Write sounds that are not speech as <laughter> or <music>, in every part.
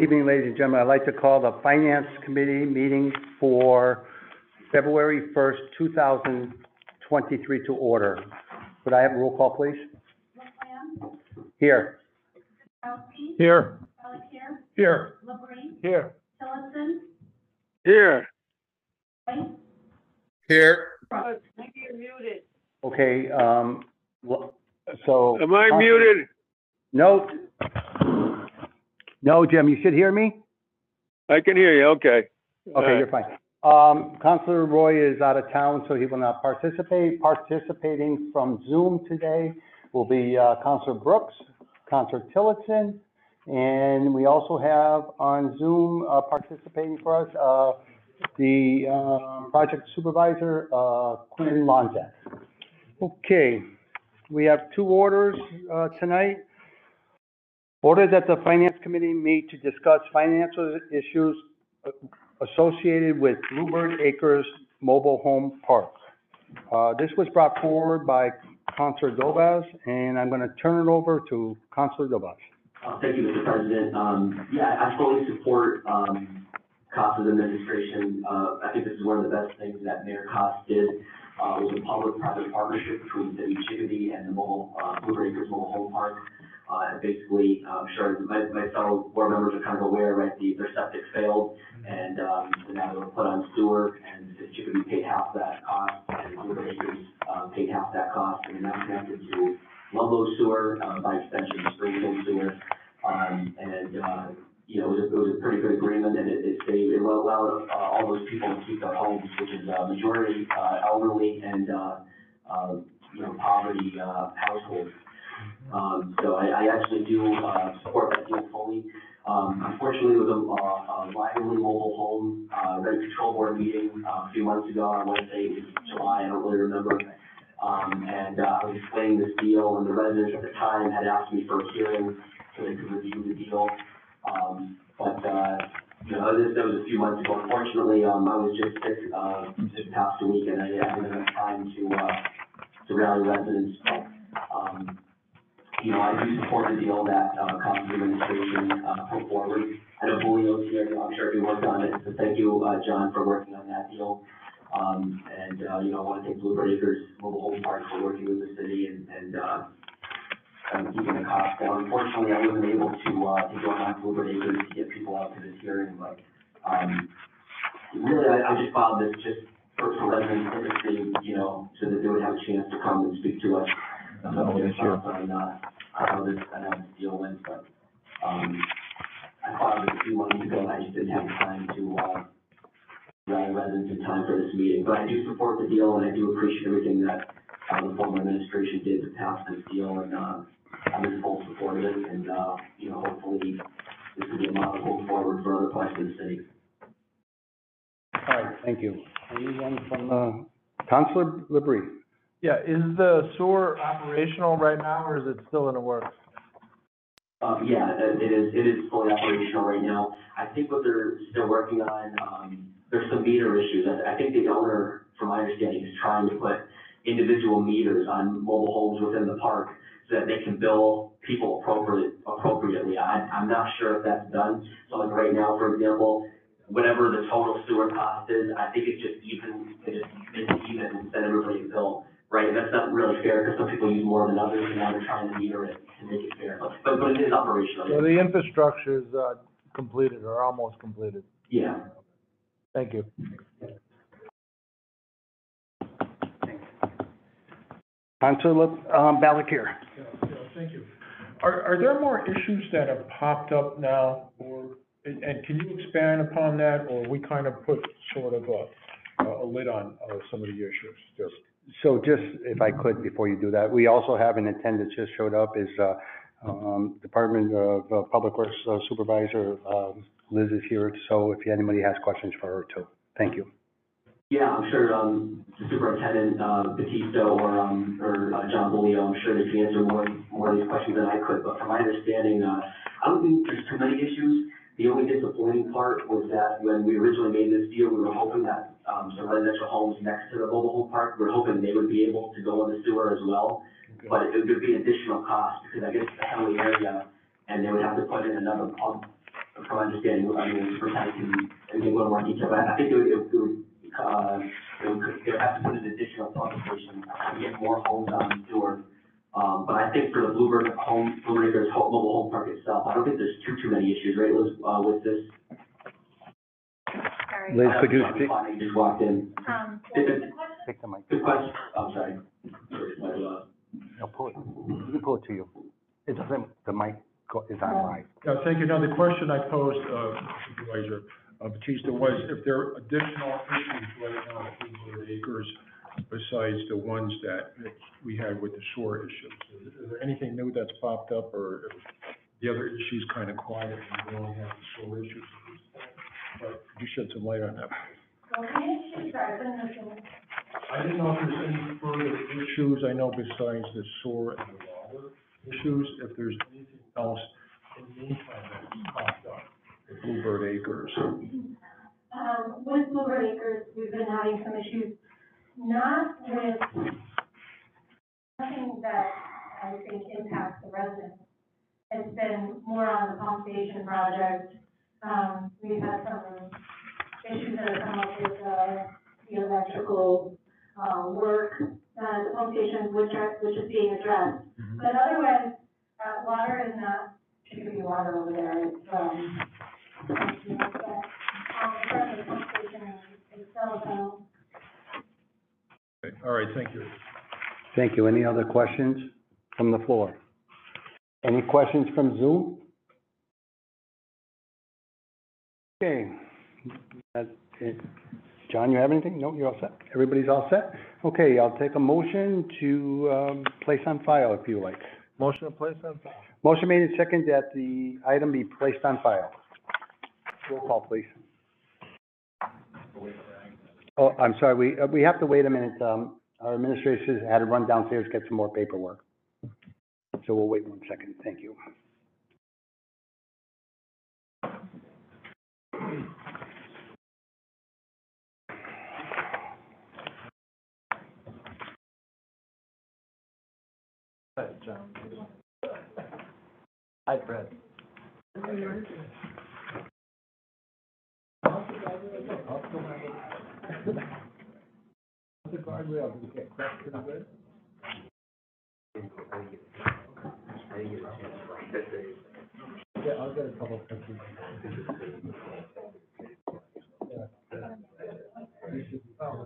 evening, ladies and gentlemen. I'd like to call the Finance Committee meeting for February first, two thousand twenty-three to order. Could I have a roll call, please? Laflamme? Here. Kirkowski? Here. Pelletier? Here. Labrie? Here. Tillotson? Here. White? Here, Maybe you're muted. Okay, um, wha- so. Am I muted? No. No, Jim, you should hear me? I can hear you, okay. Okay, you're fine. Um, Counselor Roy is out of town, so he will not participate. Participating from Zoom today will be, uh, Counselor Brooks, Counselor Tillotson, and we also have on Zoom, uh, participating for us, uh, the, uh, project supervisor, uh, Quinn Lonzak. Okay, we have two orders, uh, tonight. Order that the Finance Committee meet to discuss financial issues associated with Bluebird Acres Mobile Home Park. Uh, this was brought forward by Counselor Dobas, and I'm gonna turn it over to Counselor Dobas. Uh, Thank you, Mr. President. Um, yeah, I fully support, um, administration. Uh, I think this is one of the best things that Mayor Costa did. Was a public-private partnership between the city of Chicopee and the mobile, Acres Mobile Home Park. Uh, and basically, I'm sure my, my fellow board members are kind of aware, right, the, their septic failed, and, um, so now they were put on sewer, and the Chicopee paid half that cost, and Blue Acres, uh, paid half that cost, and they're now connected to Ludlow Sewer, uh, by extension, Springfield Sewer. Um, and, uh, you know, it was, a- it was a pretty good agreement, and it, it saved, it allowed, uh, all those people to keep their homes, which is, uh, majority, uh, elderly and, uh, uh, you know, poverty, uh, households. Um, so I, I actually do, uh, support that deal fully. Um, unfortunately, it was a, a, a lively mobile home, uh, rent control board meeting, uh, a few months ago, I want to say it was July, I don't really remember. Um, and, uh, I was explaining this deal, and the residents at the time had asked me for a hearing so they could review the deal. Um, but, uh, you know, this, that was a few months ago. Unfortunately, um, I was just sick, uh, this past week, and I had enough time to, uh, to rally residents, but, um, you know, I do support the deal that, uh, County administration, uh, put forward. I know Julio's here, I'm sure he worked on it, so thank you, uh, John, for working on that deal. Um, and, uh, you know, I want to thank Bluebird Acres Mobile Home Park for working with the city and, and, uh, and keeping the cost down. Unfortunately, I wasn't able to, uh, to join on Bluebird Acres to get people out to this hearing, but, um, really, I, I just filed this just for, for residents of you know, so that they would have a chance to come and speak to us. About their thoughts on, uh, on how this, on how this deal went, but, um, I filed it a few months ago, and I just didn't have time to, uh, rally residents in time for this meeting, but I do support the deal, and I do appreciate everything that, uh, the former administration did to pass this deal, and, uh, I'm in full support of it, and, uh, you know, hopefully, this will be a model going forward for other parts of the city. All right, thank you. Anyone from, uh, Counselor Labrie? Yeah, is the sewer operational right now, or is it still in the works? Um, yeah, it is, it is fully operational right now. I think what they're still working on, um, there's some meter issues. I, I think the owner, from my understanding, is trying to put individual meters on mobile homes within the park so that they can bill people appropriate, appropriately. I, I'm not sure if that's done. So like right now, for example, whatever the total sewer cost is, I think it's just even, it just makes it even and send everybody bill. Right, and that's not really fair, because some people use more than others, and now they're trying to meter it and make it fair, but, but, but it is operational. So the infrastructure's, uh, completed or almost completed. Yeah. Thank you. Counselor, um, Balakier? Yeah, yeah, thank you. Are, are there more issues that have popped up now, or, and, and can you expand upon that, or we kind of put sort of a, a lid on, uh, some of the issues? Just, So just, if I could, before you do that, we also have an attendant just showed up, is, uh, um, Department of uh, Public Works Supervisor, um, Liz is here, so if anybody has questions for her too. Thank you. Yeah, I'm sure, um, the superintendent, uh, Batista or, um, or, uh, John Bolio, I'm sure they can answer more, more of these questions than I could, but from my understanding, uh, I don't think there's too many issues. The only disappointing part was that when we originally made this deal, we were hoping that, um, some residential homes next to the mobile home park, we were hoping they would be able to go in the sewer as well. But it would be an additional cost, because I guess it's a Henley area, and they would have to put in another pump. From understanding, I mean, for of can, can give a little more detail, but I think it would, it would, uh, it would, they would have to put an additional pump station to get more homes on the sewer. Um, but I think for the Bluebird home, Bluebird Acres home, mobile home park itself, I don't think there's too, too many issues, right, Liz, uh, with this? Sorry. Liz, could you speak, thought You just walked in. Um, what was the question? take the mic, Good question, I'm sorry. Sorry, my, uh, no, pull it, you can pull it to you. It doesn't, the mic go- is on live. Yeah, thank you. Now, the question I posed, uh, Supervisor uh, Batista, was if there are additional issues right now at Bluebird Acres besides the ones that we had with the shore issues. Is there anything new that's popped up, or the other issues kind of quiet and we only have the shore issues? But could you shed some light on that? Well, the issues are, I didn't know if there's any further issues, I know besides the shore and the water issues, if there's anything else in the meantime that's popped up at Bluebird Acres. Um, with Bluebird Acres, we've been having some issues, not with, nothing that I think impacts the residents. It's been more on the pump station project. Um, we've had some issues that have come up with, uh, the electrical, uh, work, uh, the pump station, which are, which is being addressed. But otherwise, uh, water is not, should be water over there, it's, um, you know, but, um, in terms of the pump station itself, um, All right, thank you. Thank you. Any other questions from the floor? Any questions from Zoom? Okay, that's it. John, you have anything? No, you're all set? Everybody's all set? Okay, I'll take a motion to, um, place on file if you like. Motion to place on file. Motion made and second that the item be placed on file. Roll call, please. Oh, I'm sorry, we, uh, we have to wait a minute. Um, our administrators had to run downstairs, get some more paperwork. So we'll wait one second. Thank you. Hi, John. Hi, Fred. The guardrail, did it get cracked pretty good? Yeah, I'll get a couple of pictures.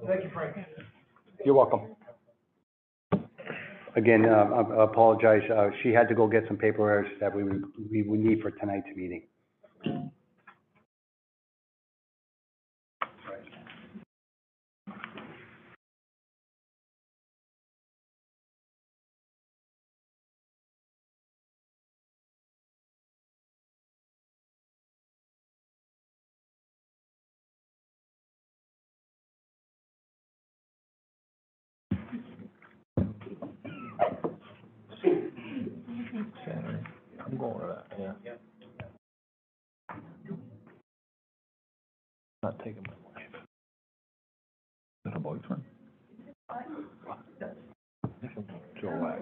Thank you, Frank. You're welcome. Again, uh, I I apologize, uh, she had to go get some paperwork that we, would- we would need for tonight's meeting. I'm going to that, yeah. Not taking my wife. Is that a boyfriend? Joe Wax.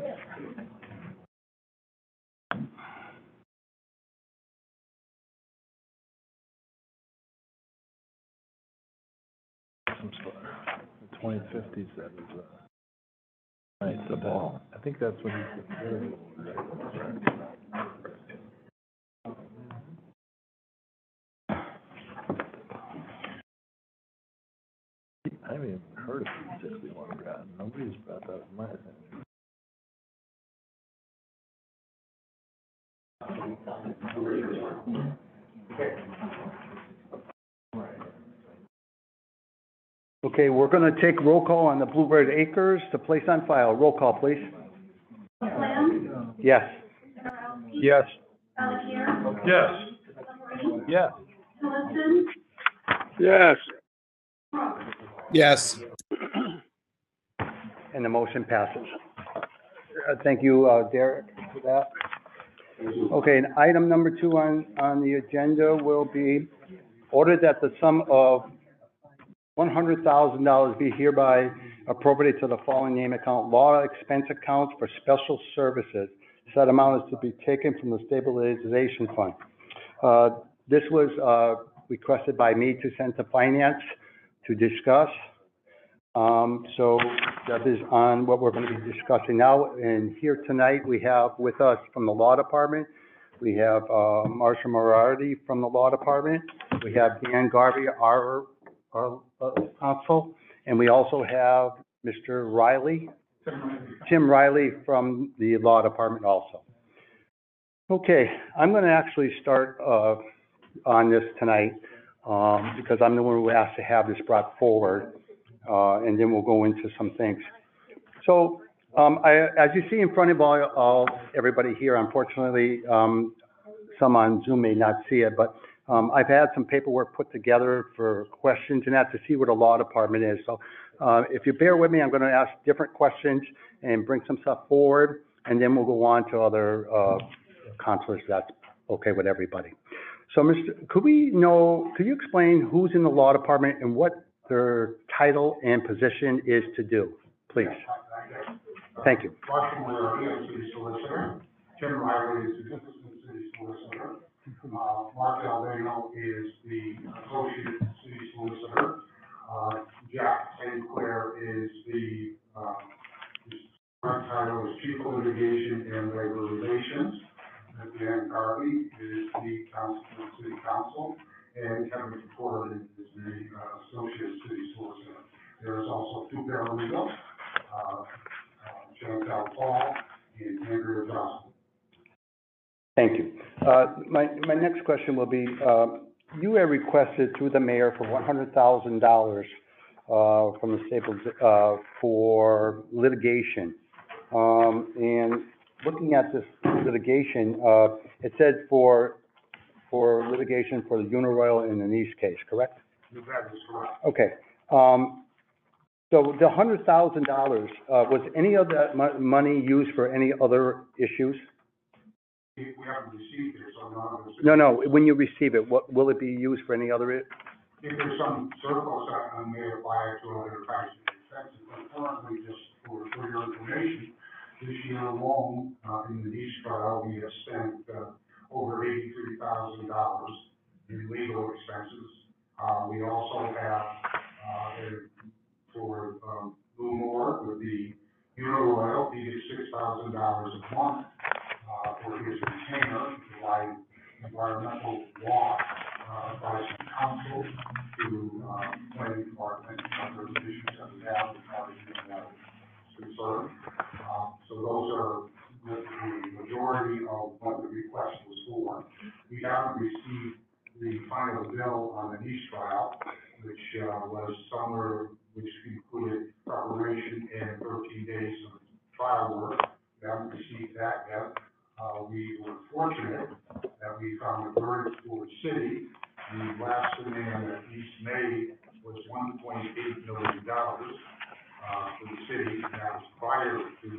Some sort, twenty fifties, that was, uh, nice, the ball. I think that's when you. I haven't even heard of the sixty-one grad, nobody's brought that to my attention. Okay, we're gonna take roll call on the Bluebird Acres to place on file. Roll call, please. Lamb, Yes. Yes. Balakier, Yes. Green, Yes. Tillotson, Yes. Brooks. Yes. And the motion passes. Uh, Thank you, uh, Derek, for that. Okay, and item number two on, on the agenda will be ordered that the sum of one hundred thousand dollars be hereby appropriated to the following name account, law expense accounts for special services. Said amount is to be taken from the stabilization fund. Uh, this was, uh, requested by me to send to finance to discuss. Um, so that is on what we're gonna be discussing now. And here tonight, we have with us from the law department, we have, uh, Marshall Moriarty from the law department. We have Dan Garvey, our, our uh, counsel, and we also have Mr. Riley, Tim Riley from the law department also. Okay, I'm gonna actually start, uh, on this tonight, um, because I'm the one who asked to have this brought forward, uh, and then we'll go into some things. So, um, I, as you see in front of all, all, everybody here, unfortunately, um, some on Zoom may not see it, but, um, I've had some paperwork put together for questions and that to see what the law department is. So, uh, if you bear with me, I'm gonna ask different questions and bring some stuff forward, and then we'll go on to other, uh, counselors, that's okay with everybody. So, Mr., could we know, could you explain who's in the law department and what their title and position is to do, please? Thank you. Moriarty, I'm city solicitor. Tim Riley is the city solicitor. Uh, Mark Albano is the associate city solicitor. Uh, Jack St. Clair is the, uh, his title is chief of litigation and labor relations. Dan Garvey is the council, city council. And Kevin Porter is the uh, associate city solicitor. There is also two paralegals, uh, uh, Chantal Paul and Andrea Johnson. Thank you. Uh, my, my next question will be, uh, you have requested through the mayor for one hundred thousand dollars, uh, from the Staples, uh, for litigation. Um, and looking at this litigation, uh, it said for, for litigation for the Uniroyal and the Nice case, correct? That is correct. Okay, um, so the hundred thousand dollars, uh, was any of that mo- money used for any other issues? We, haven't received it, so none of us. No, no, when you receive it, what, will it be used for any other, i- If there's some surplus, I, I may apply it to other types of expenses, but currently, just for, for your information, this year alone, uh, in the Nice trial, we have spent, uh, over eighty-three thousand dollars in legal expenses. Uh, we also have, uh, a- for, um, Lou Moore with the Uniroyal, he gets six thousand dollars a month, uh, for his retainer, to provide environmental law, uh, and counsel to, um, planning department, and other issues that we have, as far as, uh, concerned. Uh, so those are the, the majority of what the request was for. We haven't received the final bill on the Nice trial, which, uh, was somewhere, which included preparation and thirteen days of trial work. We haven't received that yet. Uh, we were fortunate that we found a for the city. The last demand that East made was one point eight million dollars, uh, for the city, and that was prior to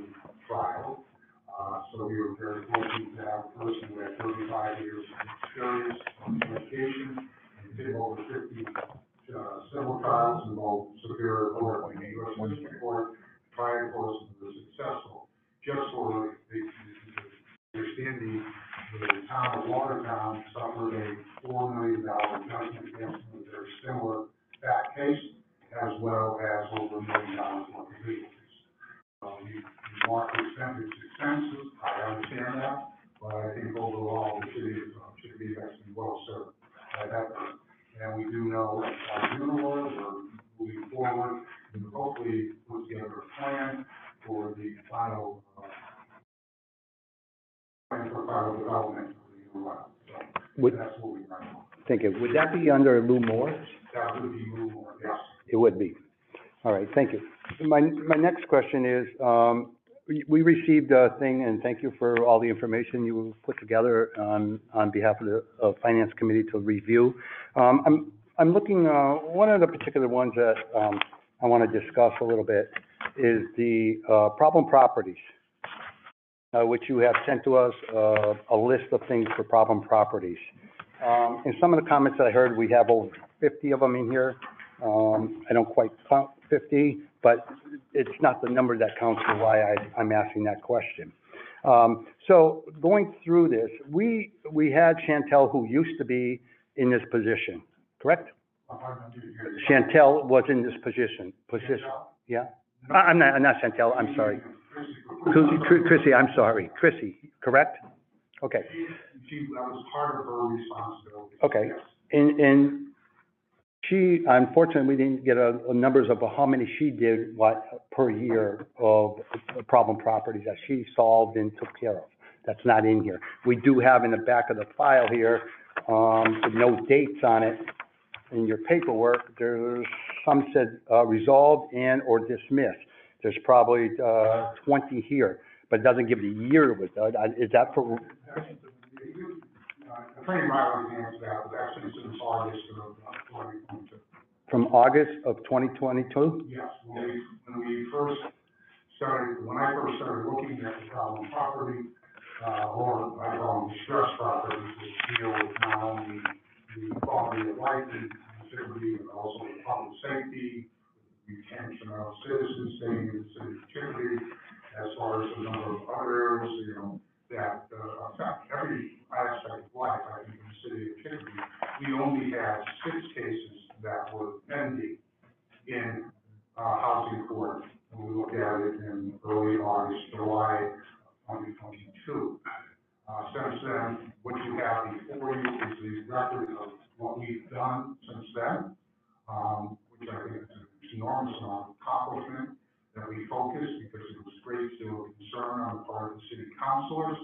trial. Uh, so we were very fortunate to have a person who had thirty-five years of experience on litigation, and did over fifty, uh, civil trials in both Superior Court and U.S. District Court. Trial course was successful. Just for the, the, understanding, the town of Watertown suffered a four million dollar judgment against them, very similar that case, as well as over a million dollars worth of legal fees. Uh, you, you mark the expenses expenses, I understand that, but I think overall, the city is, uh, should be actually well served by that. And we do know, uh, Uniroyal, we're moving forward, and hopefully put together a plan for the final, uh, for final development for. Would, that's what we right now. thank you, would that be under Lou Moore? That would be move on, yes. It would be. All right, thank you. My, my next question is, um, we, we received a thing, and thank you for all the information you put together on, on behalf of the, uh Finance Committee to review. Um, I'm, I'm looking, uh, one of the particular ones that, um, I want to discuss a little bit is the, uh, problem properties, uh, which you have sent to us, uh, a list of things for problem properties. Um, in some of the comments that I heard, we have over fifty of them in here. Um, I don't quite count fifty, but it's not the number that counts for why I, I'm asking that question. Um, so going through this, we, we had Chantel, who used to be in this position, correct? I'm not gonna do it here. Chantel was in this position, position, yeah? I- I'm not, I'm not Chantel, I'm sorry. Chrissy, Chrissy, I'm sorry, Chrissy, correct? Okay, She, she, that was part of her responsibility. Okay. Yes. and, and she, unfortunately, we didn't get a, a numbers of how many she did, what, per year of problem properties that she solved and took care of. That's not in here. We do have in the back of the file here, um, with no dates on it in your paperwork, there's, some said, uh, resolved and or dismissed. There's probably, uh, twenty here, but it doesn't give the year it was done. Uh, Is that for, Attorney Riley can answer that, but that's since August of, twenty twenty-two. from August of twenty twenty-two? Yes, when we, when we first started, when I first started looking at the problem property, uh, or I call them distress properties, which deal with not only the quality of life and security, but also the public safety, retention of citizens staying in the city of Chicopee, as far as a number of other areas, you know, that, uh, affect every aspect of life, I think, in the city of Chicopee. We only had six cases that were pending in, uh, housing court. When we look at it in early August, July twenty twenty-two. Uh, since then, what you have before you is the record of what we've done since then, um, which I think is enormous amount of accomplishment, that we focused, because it was great to a concern on the part of the city councilors,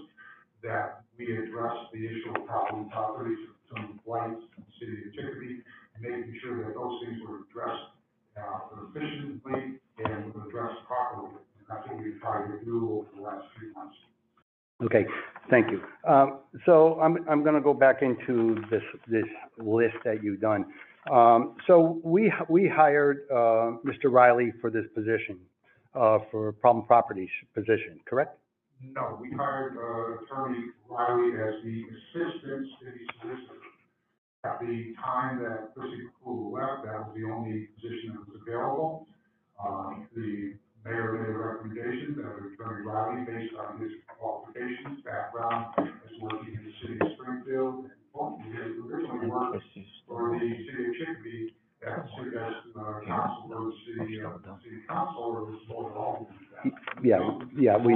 that we addressed the issue of problem properties, some blights in the city of Chicopee, and making sure that those things were addressed, uh, efficiently and were addressed properly. And that's what we've tried to do over the last few months. Okay, thank you. Um, so I'm, I'm gonna go back into this, this list that you've done. Um, so we, we hired, uh, Mr. Riley for this position, uh, for problem properties position, correct? No, we hired, uh, Attorney Riley as the assistant city solicitor. At the time that Chrissy Cool left, that was the only position that was available. Um, the mayor made a recommendation that Attorney Riley, based on his qualifications, background, as working in the city of Springfield, originally worked for the city of uh, council, or the city, uh, city council, or more involved in. Yeah, yeah, we,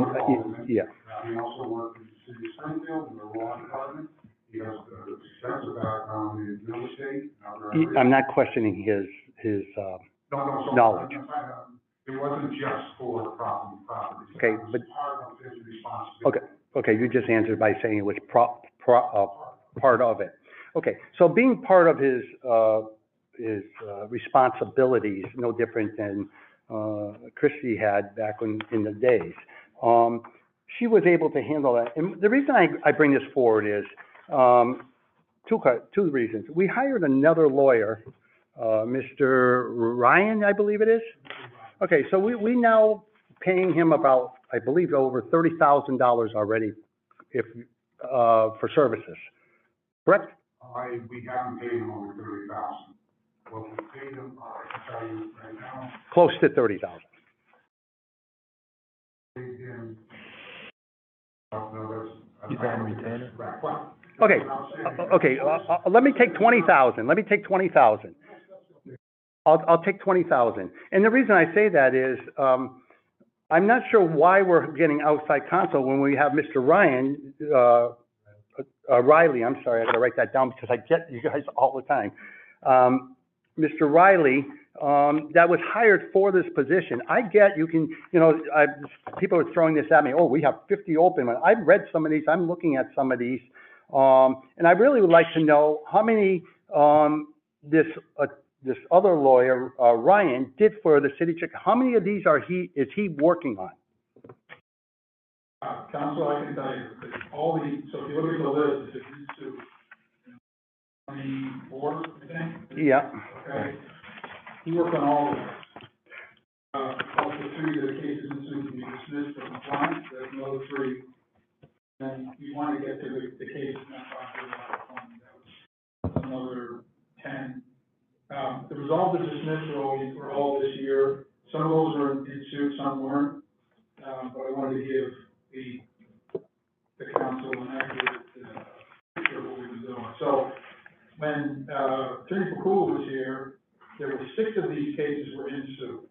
yeah, he also worked in the city of Springfield in the law department. He has extensive background in real estate. I'm not questioning his, his, uh, knowledge. It wasn't just for property, properties. Okay, but- Part of his responsibility. okay, you just answered by saying it was pro, pro, uh, part of it. Okay, so being part of his, uh, his, uh, responsibilities, no different than, uh, Christie had back in, in the days. Um, she was able to handle that. And the reason I, I bring this forward is, um, two, two reasons. We hired another lawyer, uh, Mr. Ryan, I believe it is. Okay, so we, we now paying him about, I believe, over thirty thousand dollars already if, uh, for services, correct? I, we haven't paid him over thirty thousand. What we paid him, uh, I can tell you right now, Close to thirty thousand. paid him, oh, no, that's. He's on retainer? Right, well. Okay, Outstanding. uh, okay, uh, uh, let me take twenty thousand, let me take twenty thousand. I'll, I'll take twenty thousand. And the reason I say that is, um, I'm not sure why we're getting outside counsel when we have Mr. Ryan, uh, uh, Riley, I'm sorry, I gotta write that down because I get you guys all the time. Um, Mr. Riley, um, that was hired for this position. I get you can, you know, I, people are throwing this at me, oh, we have fifty open. I've read some of these, I'm looking at some of these. Um, and I really would like to know how many, um, this, uh, this other lawyer, uh, Ryan, did for the city check. How many of these are he, is he working on? Uh, council, I can tell you, that all the, so if you look at the list, it's these two, twenty-four, I think, Yeah, okay? He worked on all of them. Uh, also three of the cases in suit can be dismissed for compliance, there's another three. Then you want to get to the, the cases not properly outlined, that was another ten. Um, the resolve to dismiss were all, were all this year, some of those were in suit, some weren't. Um, but I wanted to give the, the council accurate, uh, picture of what we've been doing. So, when, uh, Attorney Pakula was here, there were six of these cases were in suit.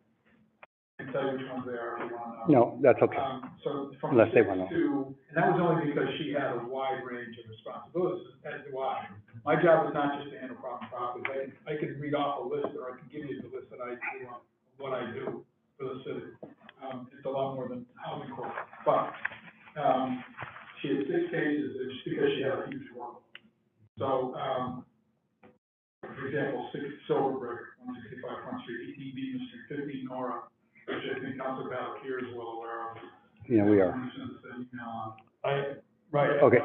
I can tell you which ones they are if you want to know. No, that's okay. Um, so from Unless they six wanna to, and that was only because she had a wide range of responsibilities, as do I. My job is not just to handle problem properties, I I can read off a list, or I can give you the list that I do on what I do for the city. Um, it's a lot more than housing court, but, um, she had six cases, it's because she had a huge workload. So, um, for example, six Silverbrick, one sixty-five Front Street, eighteen Beaton Street, fifteen Nora, which I think Council Balakier is well aware of. Yeah, we are. Since the email on. I, right. Okay,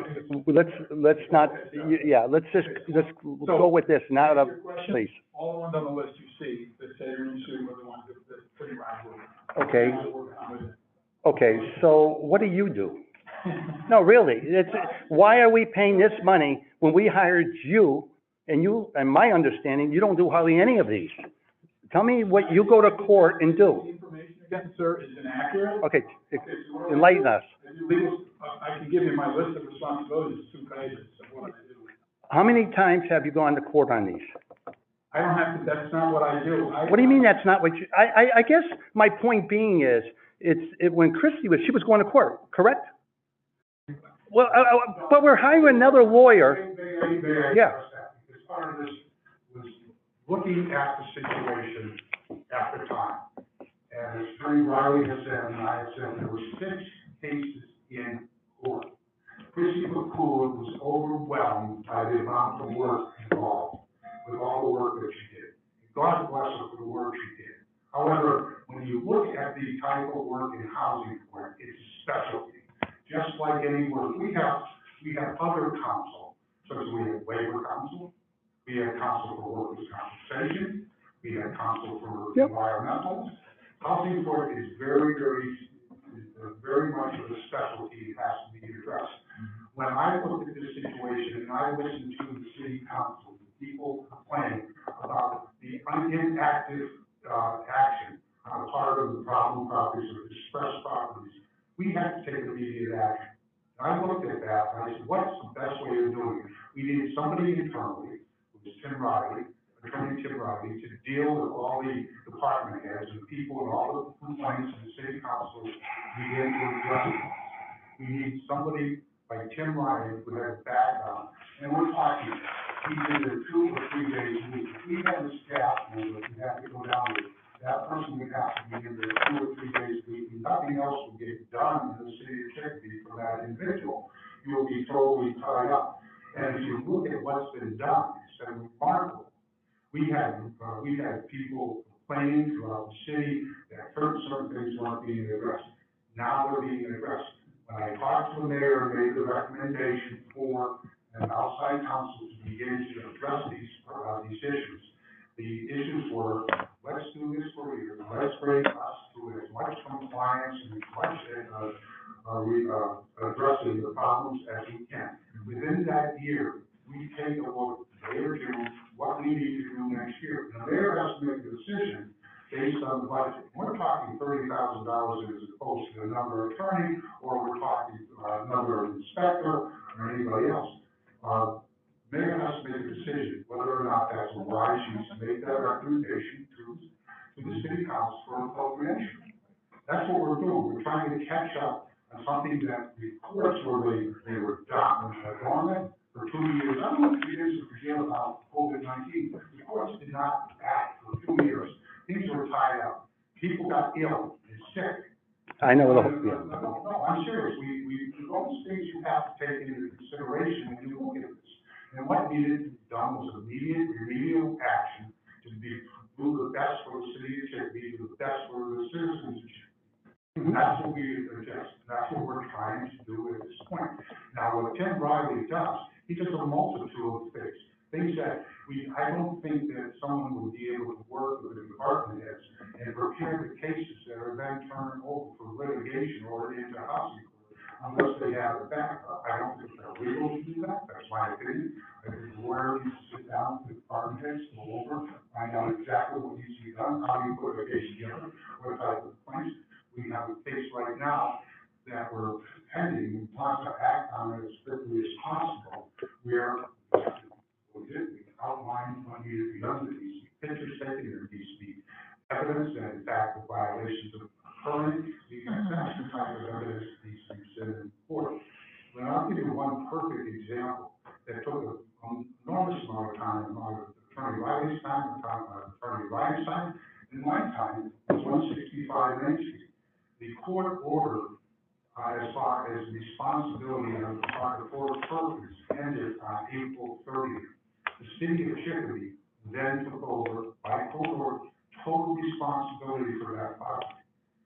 let's, let's not, y- yeah, let's just, let's go with this, now, To answer your question, please. All the ones on the list you see that say you're were the ones that, that pretty much. Okay, I work on with. okay, so what do you do? No, really, it's, why are we paying this money when we hired you, and you, and my understanding, you don't do hardly any of these? Tell me what you go to court and do. information again, sir, is inaccurate. Okay, Okay, so what do enlighten us. I do legal, I I can give you my list of responsibilities, two pages of what I do. How many times have you gone to court on these? I don't have to, that's not what I do. I- What do you mean that's not what you, I, I, I guess my point being is, it's, it, when Christie was, she was going to court, correct? Well, uh, uh, but we're hiring another lawyer, May, may I Yeah. address that? Because part of this was looking at the situation at the time. And as Attorney Riley has said, and I have said, there were six cases in court. Chrissy McCool was overwhelmed by the amount of work involved, with all the work that she did. God bless her for the work she did. However, when you look at the type of work in housing court, it's a specialty. Just like any work, we have, we have other counsel, such as we have labor counsel, we have counsel for workers' compensation, we have counsel for Yep. environmental. Housing court is very, very, very much of a specialty, it has to be addressed. When I looked at this situation and I listened to the city council, the people complain about the inactive, uh, action on part of the problem properties or distressed properties, we have to take immediate action. And I looked at that, and I said, what's the best way of doing it? We need somebody internally, which is Tim Riley, Attorney Riley, to deal with all the department heads and people and all the complaints in the city council, begin to address. We need somebody like Tim Riley who has background, and we're talking, he's either two or three days a week. We have a staff member, we have to go down there, that person would have to be in there two or three days a week, and nothing else will get done in the city of Chicopee for that individual. You will be totally tied up. And if you look at what's been done, it's been remarkable. We had, uh, we had people complaining throughout the city that certain, certain things weren't being addressed. Now they're being addressed. When I talked to the mayor and made the recommendation for an outside council to begin to address these, uh, these issues, the issues were, let's do this for you, let's bring us to as much compliance and as much, uh, uh, we, uh, addressing the problems as we can. Within that year, we take a look, Mayor June, what we need to do next year. The mayor has to make a decision based on the budget. We're talking thirty thousand dollars as opposed to of attorney, or we're talking, uh, of inspector, or anybody else. Uh, mayor has to make a decision whether or not that's a wise, needs to make that recommendation to, to the city council for appropriation. That's what we're doing, we're trying to catch up on something that the courts were, they, they were done, dormant for two years. I don't know if you guys are forgetting about COVID nineteen, the courts did not act for two years. Things were tied up, people got ill and sick. I know the, No, yeah. no, no, I'm serious, we, we, those things you have to take into consideration when you look at this. And what needed to be done was immediate remedial action to be, do the best for the city of Chicopee, do the best for the citizens of Chicopee. Mm-hmm. That's what we address, that's what we're trying to do at this point. Now, what Tim Riley does, he does a multitude of things, things that we, I don't think that someone would be able to work with the department heads and prepare the cases that are then turned over for litigation or into housing unless they have a backup. I don't think they're legal to do that, that's my opinion. I think needs to sit down with the department heads, go over, find out exactly what needs to be done, how you put a case together, what type of claims. We have a case right now that we're pending, we want to act on it as quickly as possible, we did, we outline what needs to be done, to be pictures taken, there needs evidence that in fact the violations are occurring, because that's type of evidence needs to in court. But I'll give you one perfect example that took an enormous amount of time, amount of Attorney Riley's time, and time, Attorney Riley's time, and my time, was one sixty-five Street. The court order, uh, as far as responsibility of the part of court purpose ended on April thirtieth. The city of Chicopee then took over by court, total responsibility for that property.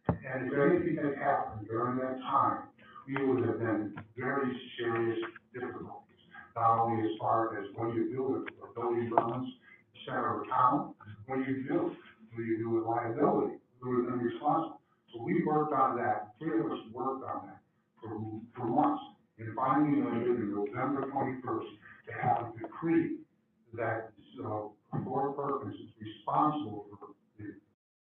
And if anything had happened during that time, we would have been very serious difficulties. Not only as far as when you build a building runs, center of town, when you build, when you do with liability, who would have been responsible. So we worked on that, three of us worked on that for, for months. And finally, landed in November twenty-first, to have a decree that, so, Fort Perkins is responsible for the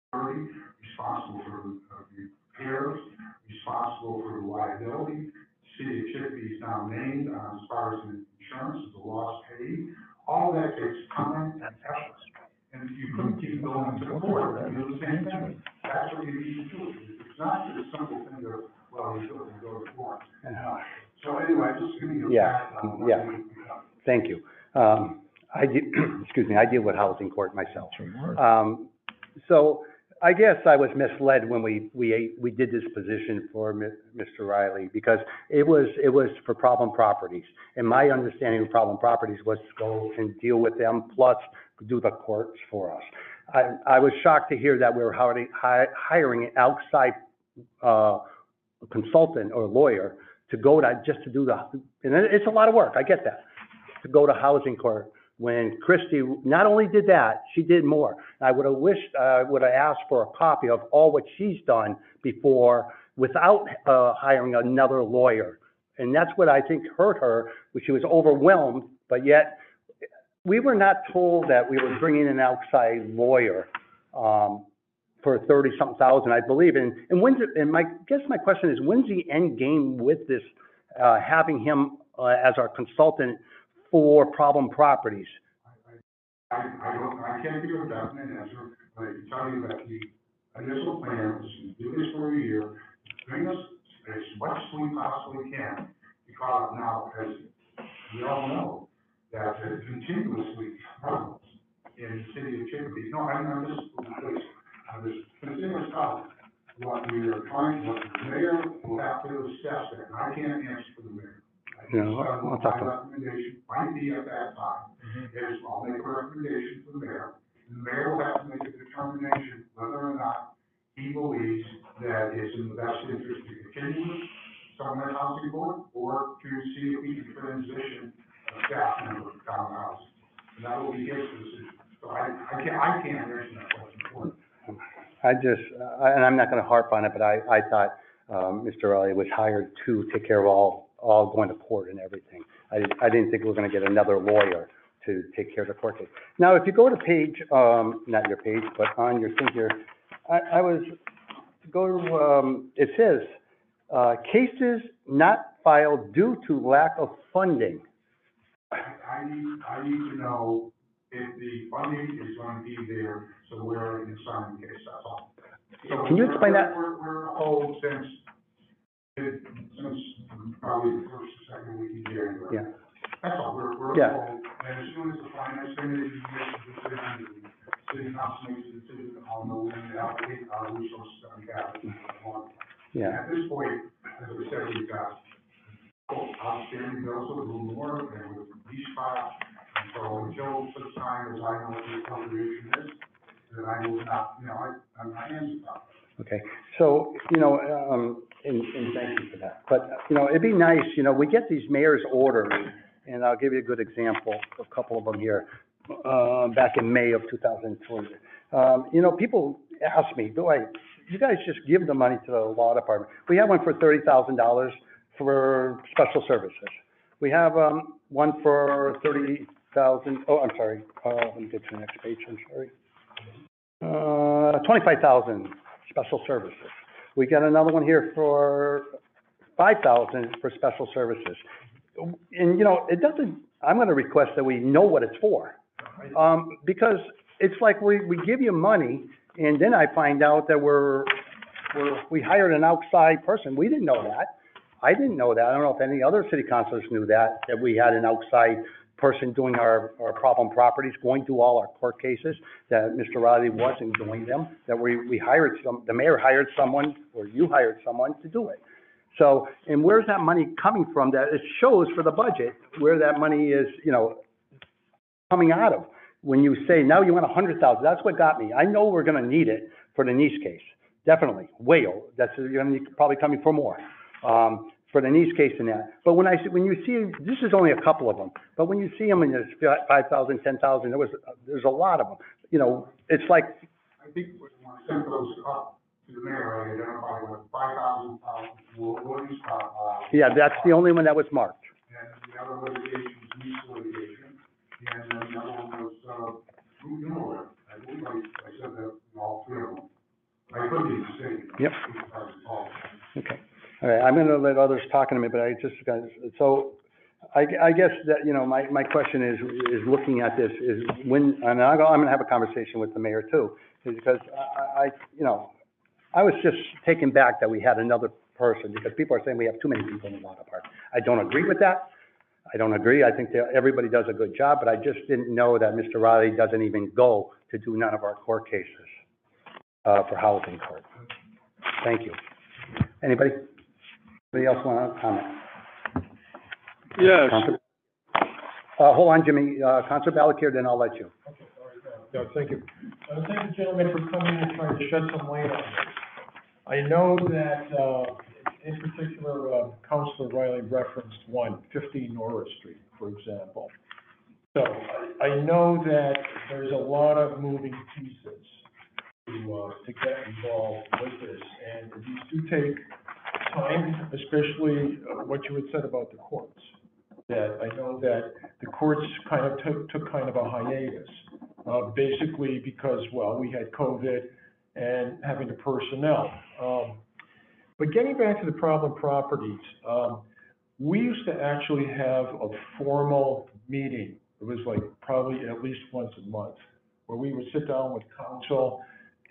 security, responsible for the, uh, the repairs, responsible for the liability. City of Chicopee is now named, uh, as far as the insurance, the loss paid. All that takes time and effort. And you couldn't keep going to the court, and do the same thing. That's what you need to do. It's not just a simple thing of, well, you go, you go to court. So anyway, just give you a Yeah, background. yeah. we- we have. Thank you. Um, I de- <clears throat> excuse me, I deal with housing court myself. Um, so I guess I was misled when we, we, we did this position for Mr. Riley because it was, it was for problem properties. And my understanding of problem properties was to go and deal with them plus do the courts for us. I, I was shocked to hear that we were hiring, hi- hiring an outside, uh, consultant or lawyer to go to, just to do the, and it- it's a lot of work, I get that, to go to housing court when Christie not only did that, she did more. I would have wished, uh, would have asked for a copy of all what she's done before without, uh, hiring another lawyer. And that's what I think hurt her, she was overwhelmed, but yet we were not told that we were bringing an outside lawyer, um, for thirty-something thousand, I believe. And, and when's it, and my, guess my question is, when's the end game with this, uh, having him, uh, as our consultant for problem properties? I, I don't, I can't give a definite answer, but I can tell you that the initial plan was to do this for a year, bring us as much as we possibly can, because now, as we all know, that there are continuously problems in the city of Chicopee. No, I'm please, uh, there's continuous problems. What we are trying, what the mayor will have to assess and I can't answer for the mayor. I Yeah, just, I'll- I'll talk to him. My recommendation might be at that time, is I'll make a recommendation to the mayor. The mayor will have to make a determination whether or not he believes that it's in the best interest to continue with someone housing board, or to see if we can transition a staff member down the house. And that will be his decision. So I, I can't, I can't answer that question for you. I just, uh, and I'm not gonna harp on it, but I, I thought, um, Mr. Riley was hired to take care of all, all going to court and everything. I, didn't- I didn't think we were gonna get another lawyer to take care of the court case. Now, if you go to page, um, not your page, but on your thing here, I, I was, go to, um, it says, uh, cases not filed due to lack of funding. I, need, I need to know if the funding is going to be there, so we're in signing the case, that's all. So Can you explain that? We're, we're, we're whole since, it- since probably the first, second week in January. Yeah. That's all, we're, we're Yeah. and as soon as the finance committee makes a decision, the city council makes a decision on the when to allocate our resources that we have. Yeah, At this point, as I said, we've got, oh, outstanding bills of the more, and with these five, and so until such time as I know what the appropriation is, then I will not, you know, I, I'm, my hands okay. So, you know, um, and, and thank you for that. But, you know, it'd be nice, you know, we get these mayor's orders, and I'll give you a good example, a couple of them here, uh, back in May of two thousand twenty. Um, you know, people ask me, do I, you guys just give the money to the law department? We have one for thirty thousand dollars for special services. We have, um, one for thirty thousand, oh, I'm sorry, uh, let me get to the next page, I'm sorry. Uh, twenty-five thousand, special services. We got another one here for five thousand for special services. And, you know, it doesn't, I'm gonna request that we know what it's for. Um, because it's like we, we give you money, and then I find out that we're, we're, we hired an outside person. We didn't know that. I didn't know that. I don't know if any other city councilors knew that, that we had an outside person doing our, our problem properties, going through all our court cases, that Mr. Riley wasn't doing them, that we, we hired some, the mayor hired someone, or you hired someone to do it. So, and where's that money coming from? That it shows for the budget where that money is, you know, coming out of. When you say, now you want a hundred thousand, that's what got me. I know we're gonna need it for the Neese case, definitely, whale, that's, you're gonna need, probably coming for more, um, for the Neese case and that. But when I, see- when you see, this is only a couple of them, but when you see them and there's five thousand, ten thousand, there was, there's a lot of them. You know, it's like, I think when I sent those up to the mayor, I identified what five thousand, uh, uh, uh, yeah, that's the only one that was marked. and the other litigation was lease litigation, and then the other one was, uh, you know, I believe I, I said that in all three of them. I could be mistaken. Yep. Okay, all right, I'm gonna let others talk in a minute, but I just, got so, I, I guess that, you know, my, my question is, is looking at this, is when, and I'm gonna, I'm gonna have a conversation with the mayor too, is because I, I, you know, I was just taken back that we had another person, because people are saying we have too many people in the water park. I don't agree with that. I don't agree. I think that everybody does a good job, but I just didn't know that Mr. Riley doesn't even go to do none of our court cases, uh, for housing court. Thank you. Anybody? Anybody else want to comment? Yes. Counselor- Uh, hold on, Jimmy, uh, Counselor Balakier, then I'll let you. Okay, all right, uh, yeah, thank you. Uh, thank you, gentlemen, for coming and trying to shed some light on this. I know that, uh, in particular, uh, Counselor Riley referenced one, one, fifteen Norris Street, for example. So I, I know that there's a lot of moving pieces to, uh, to get involved with this, and these do take time, especially uh, what you had said about the courts. That I know that the courts kind of took, took kind of a hiatus, uh, basically because, well, we had COVID and having the personnel. Um, but getting back to the problem properties, um, we used to actually have a formal meeting. It was like probably at least once a month, where we would sit down with council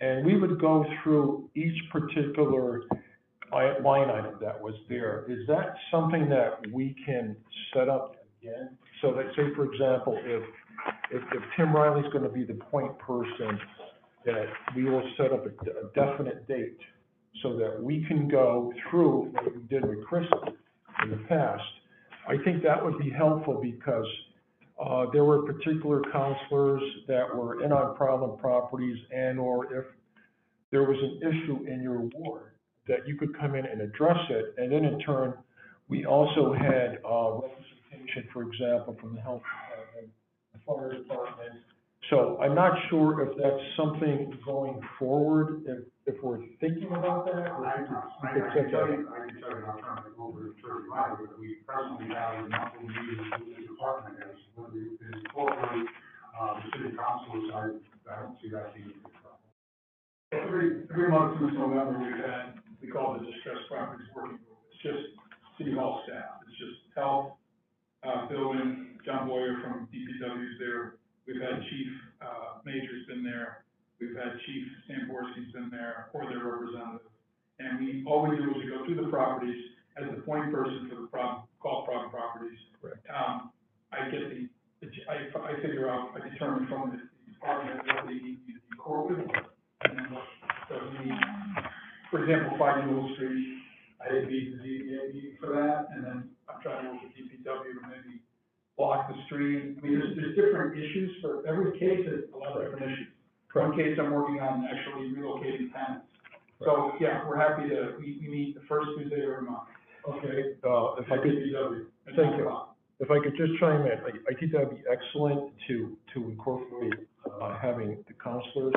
and we would go through each particular li- line item that was there. Is that something that we can set up again? So that, say, for example, if, if, if Tim Riley's gonna be the point person, that we will set up a definite date so that we can go through what we did with Chris in the past. I think that would be helpful because, uh, there were particular counselors that were in on problem properties and/or if there was an issue in your ward, that you could come in and address it, and then in turn, we also had, uh, representation, for example, from the health department, the fire department. So I'm not sure if that's something going forward, if, if we're thinking about that, or I, if we I, I could can tell that. you, I can tell you, I'm trying to go over to Attorney Riley, but we presently have a monthly meeting with the department when we, incorporate, uh, the city I, I don't see that being a problem. Every, every month since November, we've had, we call the distressed properties working group. It's just city hall staff. It's just health, uh, building, John Boyer from DPW's there. We've had Chief, uh, Major's been there. We've had Chief Samborski's been there, or their representative. And we, all we do is we go through the properties as the point person for the problem, call problem properties. Correct. Um, I get the, I, I figure out, I determine from the department what they need to be court with, and then what does need. For example, five Newell Street, I had the ZBA for that, and then I'm trying to work with DPW to maybe block the street. I mean, there's, there's different issues for, every case is a lot of different issues. For One case I'm working on actually relocating tenants. So, yeah, we're happy to, we, we meet the first Tuesday of every month. Okay, uh, if I could, DPW. at Thank you. o'clock. if I could just chime in, I, I think that'd be excellent to, to incorporate, uh, having the counselors